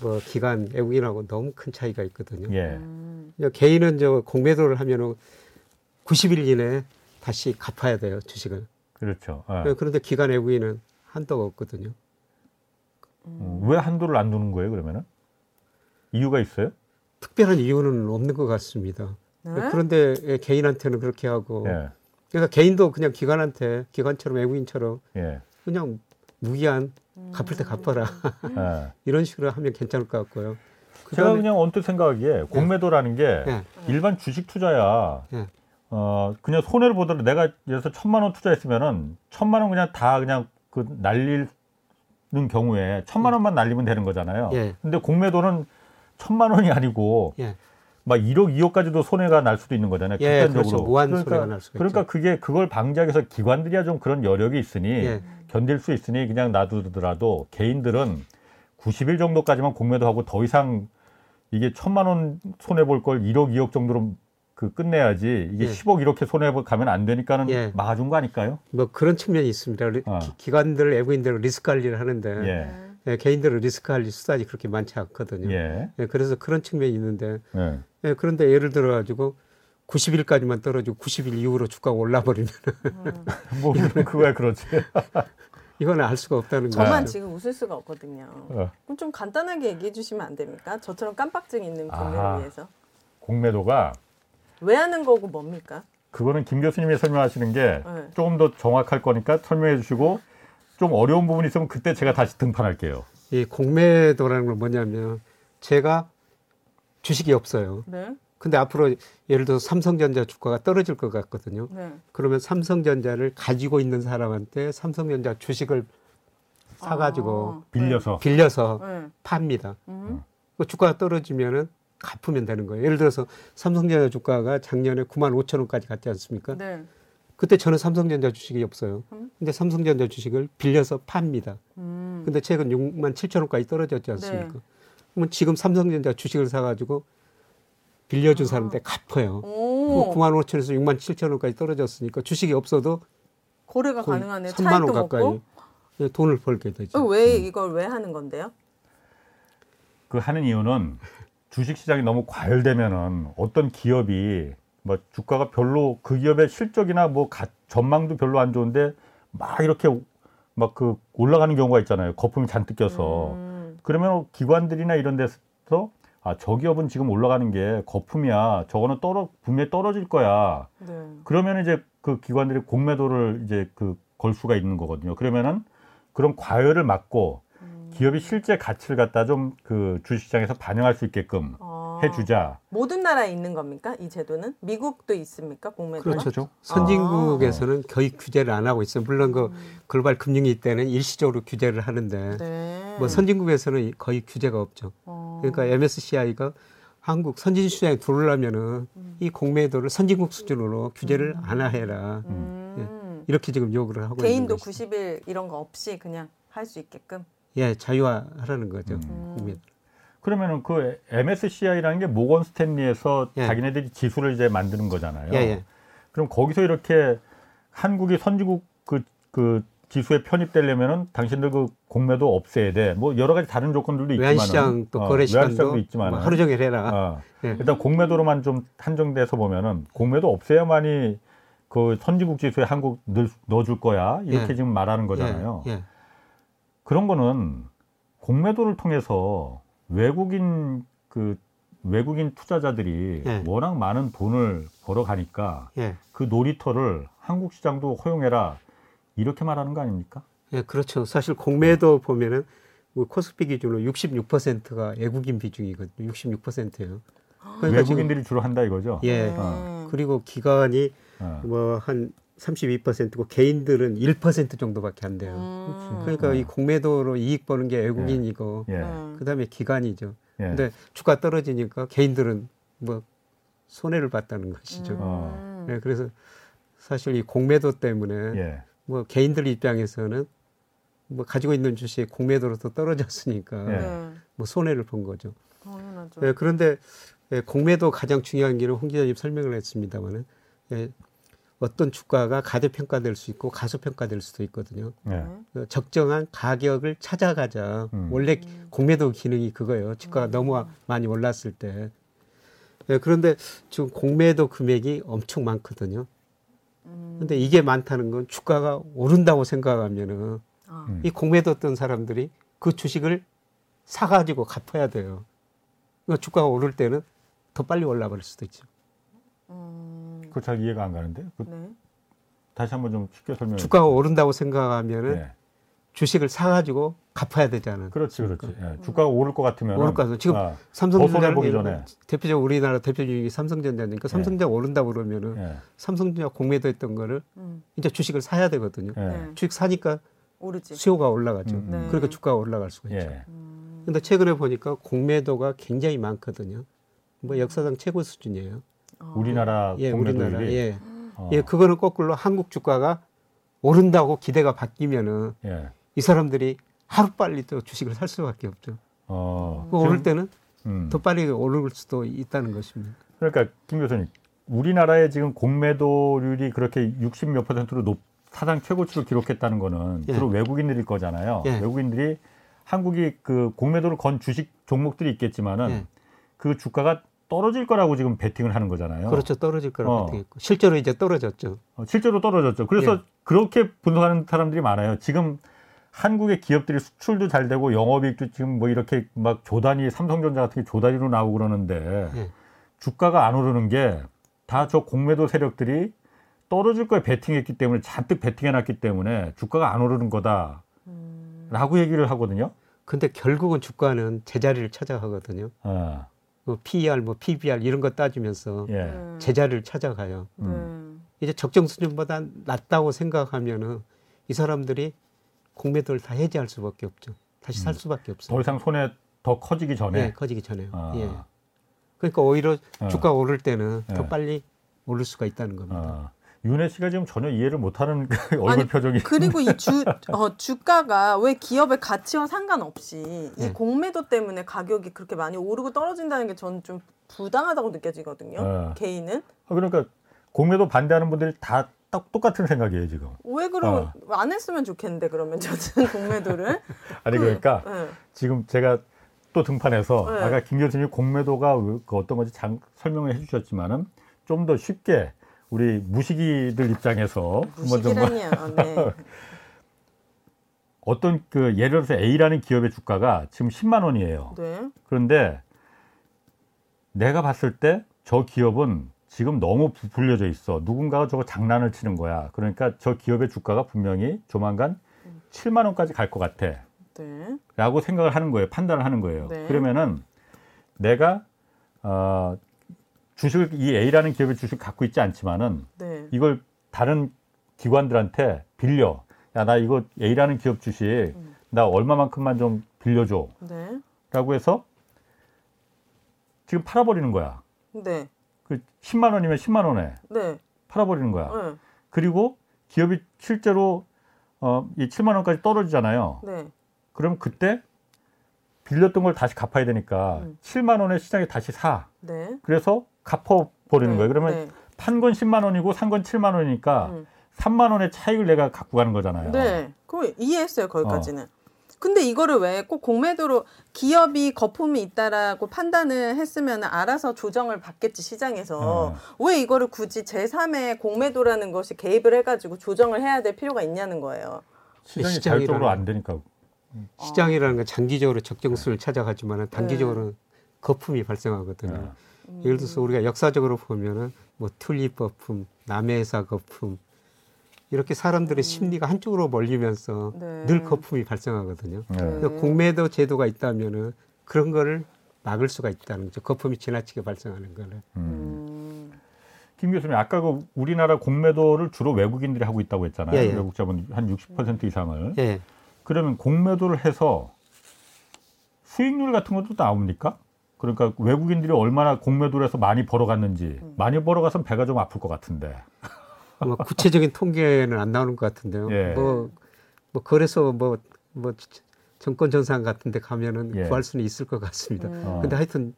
뭐 기관 외국인하고 너무 큰 차이가 있거든요. 예. 음. 저 개인은 저 공매도를 하면은 90일 이내에 다시 갚아야 돼요 주식을. 그렇죠. 예. 예, 그런데 기관 외국인은 한도가 없거든요. 음, 왜 한도를 안 두는 거예요, 그러면은? 이유가 있어요? 특별한 이유는 없는 것 같습니다. 네? 그런데 예, 개인한테는 그렇게 하고 예. 그러니까 개인도 그냥 기관한테 기관처럼 외국인처럼 예. 그냥 무기한 갚을 때 갚아라 예. 이런 식으로 하면 괜찮을 것 같고요. 제가 그다음에- 그냥 언뜻 생각하기에 공매도라는 게 예, 일반 주식 투자야. 예. 어, 그냥 손해를 보더라도 내가 예를 들어서 천만 원 투자했으면은 천만 원 그냥 다 그냥 그 날리는 경우에 천만 원만 날리면 되는 거잖아요. 예. 근데 공매도는 천만 원이 아니고 예. 막 1억, 2억까지도 손해가 날 수도 있는 거잖아요. 예, 극단적으로. 그렇죠. 무한 그러니까, 손해가 날 수가 그러니까. 그게 그걸 방지하기 위해서 기관들이야 좀 그런 여력이 있으니 예. 견딜 수 있으니 그냥 놔두더라도 개인들은 90일 정도까지만 공매도 하고 더 이상 이게 천만 원 손해 볼 걸 1억, 2억 정도로 그 끝내야지 이게 예. 10억 이렇게 손해 가면 안 되니까는 예. 막아준 거 아닐까요? 뭐 그런 측면이 있습니다. 리- 어. 기- 기관들 외국인들은 리스크 관리를 하는데 예. 예, 개인들은 리스크 관리 수단이 그렇게 많지 않거든요. 예. 예, 그래서 그런 측면이 있는데 예. 예, 그런데 예를 들어 가지고 90일까지만 떨어지고 90일 이후로 주가가 올라 버리면 뭐 그거야 그렇지. 이건 알 수가 없다는 저만 거죠. 지금 웃을 수가 없거든요. 어. 그럼 좀 간단하게 얘기해 주시면 안 됩니까? 저처럼 깜빡증 있는 분들을 아하. 위해서. 공매도가 왜 하는 거고 뭡니까? 그거는 김 교수님이 설명하시는 게 네. 조금 더 정확할 거니까 설명해 주시고 좀 어려운 부분이 있으면 그때 제가 다시 등판할게요. 이 공매도라는 건 뭐냐면 제가 주식이 없어요. 네. 근데 앞으로 예를 들어서 삼성전자 주가가 떨어질 것 같거든요. 네. 그러면 삼성전자를 가지고 있는 사람한테 삼성전자 주식을 사가지고 아, 빌려서 빌려서 네. 팝니다. 음. 그 주가가 떨어지면은 갚으면 되는 거예요. 예를 들어서 삼성전자 주가가 작년에 9만 5천 원까지 갔지 않습니까? 네. 그때 저는 삼성전자 주식이 없어요. 음. 근데 삼성전자 주식을 빌려서 팝니다. 음. 근데 최근 6만 7천 원까지 떨어졌지 않습니까? 네. 그러면 지금 삼성전자 주식을 사가지고 빌려준 아. 사람한테 갚아요. 오. 9만 5천에서 6만 7천 원까지 떨어졌으니까 주식이 없어도 거래가 거의 가능하네. 3만 원 가까이 먹고. 예, 돈을 벌게 되죠. 어, 왜 이걸 왜 하는 건데요? 그 하는 이유는 주식 시장이 너무 과열되면은 어떤 기업이 뭐 주가가 별로 그 기업의 실적이나 뭐 가- 전망도 별로 안 좋은데 막 이렇게 막 그 올라가는 경우가 있잖아요. 거품이 잔뜩 껴서. 음. 그러면 기관들이나 이런 데서 아, 저 기업은 지금 올라가는 게 거품이야. 저거는 떨어 분명히 떨어질 거야. 네. 그러면 이제 그 기관들이 공매도를 이제 그 걸 수가 있는 거거든요. 그러면은 그런 과열을 막고 음. 기업이 실제 가치를 갖다 좀 그 주식시장에서 반영할 수 있게끔 아. 해주자. 모든 나라에 있는 겁니까? 이 제도는? 미국도 있습니까? 공매도가? 그렇죠. 선진국에서는 거의 규제를 안 하고 있어요. 물론 그 글로벌 금융위 때는 일시적으로 규제를 하는데 네. 뭐 선진국에서는 거의 규제가 없죠. 어. 그러니까 MSCI가 한국 선진 시장에 들어오려면은 음. 이 공매도를 선진국 수준으로 규제를 안 해라. 음. 이렇게 지금 요구를 하고 있는 개인도 것이죠. 90일 이런 거 없이 그냥 할 수 있게끔. 예, 자유화하라는 거죠. 음. 공매도. 그러면은 그 MSCI라는 게 모건 스탠리에서 예. 자기네들이 지수를 이제 만드는 거잖아요. 예, 예. 그럼 거기서 이렇게 한국이 선진국 그, 그 지수에 편입되려면은 당신들 그 공매도 없애야 돼. 뭐 여러 가지 다른 조건들도 있지만 외환시장 또 거래 시간도 있지만 뭐 하루 종일 해라. 어. 예. 일단 공매도로만 좀 한정돼서 보면은 공매도 없애야만이 그 선진국 지수에 한국 늘 넣어줄 거야 이렇게 예. 지금 말하는 거잖아요. 예, 예. 그런 거는 공매도를 통해서 외국인 그 외국인 투자자들이 예. 워낙 많은 돈을 벌어가니까 예. 그 놀이터를 한국 시장도 허용해라 이렇게 말하는 거 아닙니까? 예, 그렇죠. 사실 공매도 보면은 뭐 코스피 기준으로 66%가 외국인 비중이거든요. 66%예요. 그러니까 지금 외국인들이 주로 한다 이거죠. 예. 네. 그리고 기관이 어. 뭐한 32%고 개인들은 1% 정도밖에 안 돼요. 음. 그러니까 이 공매도로 이익 버는 게 외국인이고 예. 네. 그다음에 기관이죠. 예. 근데 주가 떨어지니까 개인들은 뭐 손해를 봤다는 것이죠. 음. 어. 예, 그래서 사실 이 공매도 때문에 예. 뭐 개인들 입장에서는 뭐 가지고 있는 주식이 공매도로도 떨어졌으니까 예. 네. 뭐 손해를 본 거죠. 당연하죠. 예, 그런데 예, 공매도 가장 중요한 길은 홍 기자님 설명을 했습니다만은 예, 어떤 주가가 가대평가될 수 있고 가소평가될 수도 있거든요. 예. 어, 적정한 가격을 찾아가자. 음. 원래 공매도 기능이 그거예요. 주가가 너무 많이 올랐을 때. 예, 그런데 지금 공매도 금액이 엄청 많거든요. 음. 근데 이게 많다는 건 주가가 오른다고 생각하면은 아. 음. 이 공매도 뜬 사람들이 그 주식을 사가지고 갚아야 돼요. 그러니까 주가가 오를 때는 더 빨리 올라갈 수도 있죠. 음. 그거 잘 이해가 안 가는데 그 네. 다시 한번 좀 쉽게 설명해. 주가가 오른다고 생각하면은 예. 주식을 사가지고 갚아야 되잖아요. 그렇지, 그렇지. 예. 주가가 오를 것 같으면 오를 것 같아요. 지금 아, 삼성전자 더 손해보기 전에. 대표적으로 우리나라 대표 주식이 삼성전자니까 삼성전자 오른다고 그러면은 예. 삼성전자 공매도 했던 거를 음. 이제 주식을 사야 되거든요. 예. 네. 주식 사니까 오르지. 수요가 올라가죠. 음, 네. 그러니까 주가가 올라갈 수가 있죠. 예. 음. 근데 최근에 보니까 공매도가 굉장히 많거든요. 뭐 역사상 최고 수준이에요. 어. 우리나라 예, 공매도율이 우리나라. 예. 어. 예, 그거는 거꾸로 한국 주가가 오른다고 기대가 바뀌면은 예. 이 사람들이 하루 빨리 또 주식을 살 수밖에 없죠. 어. 그 오를 때는 음. 더 빨리 오를 수도 있다는 것입니다. 그러니까 김 교수님, 우리나라의 지금 공매도율이 그렇게 60 몇 퍼센트로 높 사상 최고치를 기록했다는 거는 예. 주로 외국인들일 거잖아요. 예. 외국인들이 한국이 그 공매도를 건 주식 종목들이 있겠지만은 예. 그 주가가 떨어질 거라고 지금 베팅을 하는 거잖아요. 그렇죠. 떨어질 거라고 어. 되겠고 실제로 이제 떨어졌죠. 어, 실제로 떨어졌죠. 그래서 예. 그렇게 분석하는 사람들이 많아요. 지금 한국의 기업들이 수출도 잘 되고 영업이익도 지금 뭐 이렇게 막 조단위 삼성전자 같은 게 조단위로 나오고 그러는데 예. 주가가 안 오르는 게 다 저 공매도 세력들이 떨어질 거에 베팅했기 때문에 잔뜩 베팅해놨기 때문에 주가가 안 오르는 거다라고 음. 얘기를 하거든요. 근데 결국은 주가는 제자리를 찾아가거든요. 어, 뭐 PER, 뭐 PBR 이런 거 따지면서 예. 음. 제자리를 찾아가요. 네. 이제 적정 수준보다 낮다고 생각하면은 이 사람들이 공매도를 다 해지할 수밖에 없죠. 다시 살 수밖에 없어요. 더 이상 손해 더 커지기 전에. 예, 커지기 전에요. 아. 예. 그러니까 오히려 어. 주가 오를 때는 더 예. 빨리 오를 수가 있다는 겁니다. 어, 윤혜 씨가 지금 전혀 이해를 못하는 그 얼굴 아니, 표정이. 그리고 이 주, 어, 주가가 왜 기업의 가치와 상관없이 이 네. 공매도 때문에 가격이 그렇게 많이 오르고 떨어진다는 게 저는 좀 부당하다고 느껴지거든요. 네. 개인은. 아, 그러니까 공매도 반대하는 분들이 다 딱 똑같은 생각이에요 지금. 왜 그러면 어. 안 했으면 좋겠는데 그러면 저는 공매도를. 아니 그러니까 네. 지금 제가 또 등판해서 네. 아까 김 교수님 공매도가 왜- 그 어떤 건지 장, 설명을 해주셨지만은 좀 더 쉽게 우리 무식이들 입장에서 한번 좀. 네. 어떤 그 예를 들어서 A라는 기업의 주가가 지금 10만 원이에요. 네. 그런데 내가 봤을 때 저 기업은 지금 너무 부풀려져 있어. 누군가가 저거 장난을 치는 거야. 그러니까 저 기업의 주가가 분명히 조만간 7만 원까지 갈 것 같아. 네. 라고 생각을 하는 거예요. 판단을 하는 거예요. 네. 그러면은 내가 어, 주식을 이 A라는 기업의 주식 갖고 있지 않지만은 네. 이걸 다른 기관들한테 빌려. 야, 나 이거 A라는 기업 주식 음. 나 얼마만큼만 좀 빌려줘. 네. 라고 해서 지금 팔아버리는 거야. 네. 그 10만 원이면 10만 원에 네. 팔아버리는 거야. 네. 그리고 기업이 실제로 어, 이 7만 원까지 떨어지잖아요. 네. 그럼 그때 빌렸던 걸 다시 갚아야 되니까 음. 7만 원에 시장에 다시 사. 네. 그래서 갚아 버리는 네. 거예요. 그러면 네. 판건 10만 원이고 산 건 7만 원이니까 음. 3만 원의 차익을 내가 갖고 가는 거잖아요. 네. 그거 이해했어요, 거기까지는. 근데 이거를 왜 꼭 공매도로 기업이 거품이 있다라고 판단을 했으면 알아서 조정을 받겠지 시장에서 어. 왜 이거를 굳이 제3의 공매도라는 것이 개입을 해가지고 조정을 해야 될 필요가 있냐는 거예요. 시장이 시장이라는- 자율적으로 안 되니까. 시장이라는 건 장기적으로 적정수를 찾아가지만 단기적으로는 거품이 발생하거든요. 네. 음. 예를 들어서 우리가 역사적으로 보면은 뭐 튤립 거품, 남해사 거품 이렇게 사람들의 심리가 한쪽으로 몰리면서 음. 네. 늘 거품이 발생하거든요. 네. 그래서 공매도 제도가 있다면은 그런 거를 막을 수가 있다는 거죠. 거품이 지나치게 발생하는 거를. 음. 음. 김 교수님, 아까 그 우리나라 공매도를 주로 외국인들이 하고 있다고 했잖아요. 예, 예. 외국 자본 한 60% 이상을. 예. 그러면 공매도를 해서 수익률 같은 것도 나옵니까? 그러니까 외국인들이 얼마나 공매도를 해서 많이 벌어갔는지 음. 많이 벌어가선 배가 좀 아플 것 같은데. 뭐 구체적인 통계는 안 나오는 것 같은데요. 예. 뭐, 뭐 거래소 뭐, 뭐 정권 전산 같은 데 가면은 예. 구할 수는 있을 것 같습니다. 음. 어. 근데 하여튼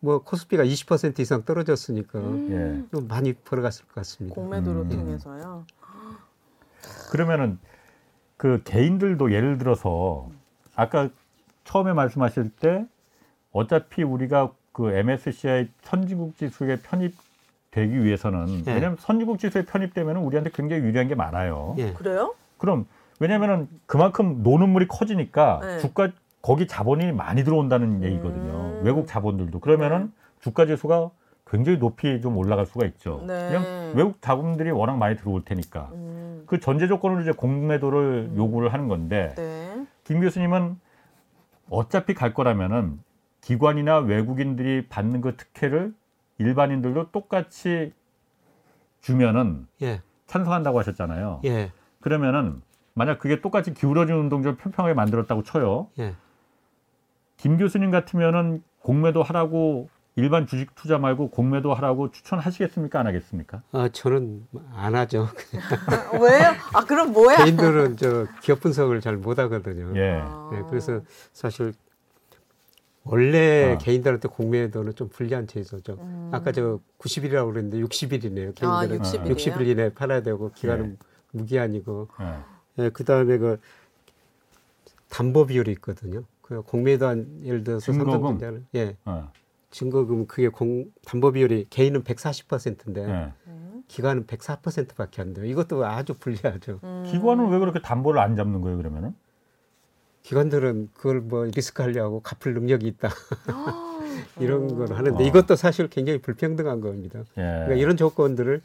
뭐 코스피가 20% 이상 떨어졌으니까 예. 좀 많이 벌어갔을 것 같습니다. 공매도로 음. 통해서요. 그러면은 그 개인들도 예를 들어서 아까 처음에 말씀하실 때 어차피 우리가 그 MSCI 선진국 지수에 편입되기 위해서는 예. 왜냐하면 선진국 지수에 편입되면 우리한테 굉장히 유리한 게 많아요. 예. 그래요? 그럼 왜냐면은 그만큼 노는 물이 커지니까 네. 주가 거기 자본이 많이 들어온다는 얘기거든요. 음. 외국 자본들도 그러면은 주가 지수가 굉장히 높이 좀 올라갈 수가 있죠. 네. 그냥 외국 자본들이 워낙 많이 들어올 테니까 음. 그 전제 조건으로 이제 공매도를 요구를 하는 건데 네. 김 교수님은 어차피 갈 거라면은 기관이나 외국인들이 받는 그 특혜를 일반인들도 똑같이 주면은 예. 찬성한다고 하셨잖아요. 예. 그러면은 만약 그게 똑같이 기울어진 운동장을 평평하게 만들었다고 쳐요. 예. 김 교수님 같으면은 공매도 하라고 일반 주식 투자 말고 공매도 하라고 추천하시겠습니까? 안 하겠습니까? 아, 저는 안 하죠. 아, 왜요? 아 그럼 뭐야? 개인들은 저 기업 분석을 잘 못 하거든요. 예. 아. 예, 그래서 사실 원래 아. 개인들한테 공매도는 좀 불리한 제도죠. 음. 아까 저 90일이라고 그랬는데 60일이네요. 아, 개인들은 60일 이에요? 60일 이내에 팔아야 되고 기간은 무기한이고 예. 예, 그다음에 그 담보 비율이 있거든요. 그 공매도 한 예를 들어서 증거금? 삼성전자는 예, 어. 증거금 그게 공 담보 비율이 개인은 140%인데 예. 기관은 104%밖에 안 돼요. 이것도 아주 불리하죠. 음. 기관은 왜 그렇게 담보를 안 잡는 거예요? 그러면은? 기관들은 그걸 뭐 리스크 하려고 갚을 능력이 있다 이런 걸 하는데 어. 이것도 사실 굉장히 불평등한 겁니다. 예. 그러니까 이런 조건들을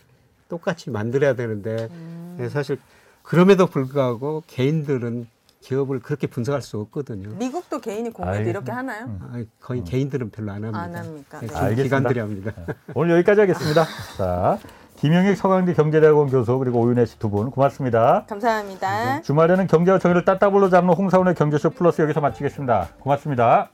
똑같이 만들어야 되는데 음. 예, 사실 그럼에도 불구하고 개인들은 기업을 그렇게 분석할 수 없거든요. 미국도 개인이 공매도 알겠습니다. 이렇게 하나요? 음. 아, 거의 개인들은 별로 안 합니다. 안 합니까? 예, 네. 중- 알겠습니다. 기관들이 합니다. 오늘 여기까지 하겠습니다. 자, 김영익 서강대 경제대학원 교수 그리고 오윤혜 씨 두 분 고맙습니다. 감사합니다. 주말에는 경제와 정의를 따따블로 잡는 홍사원의 경제쇼 플러스 여기서 마치겠습니다. 고맙습니다.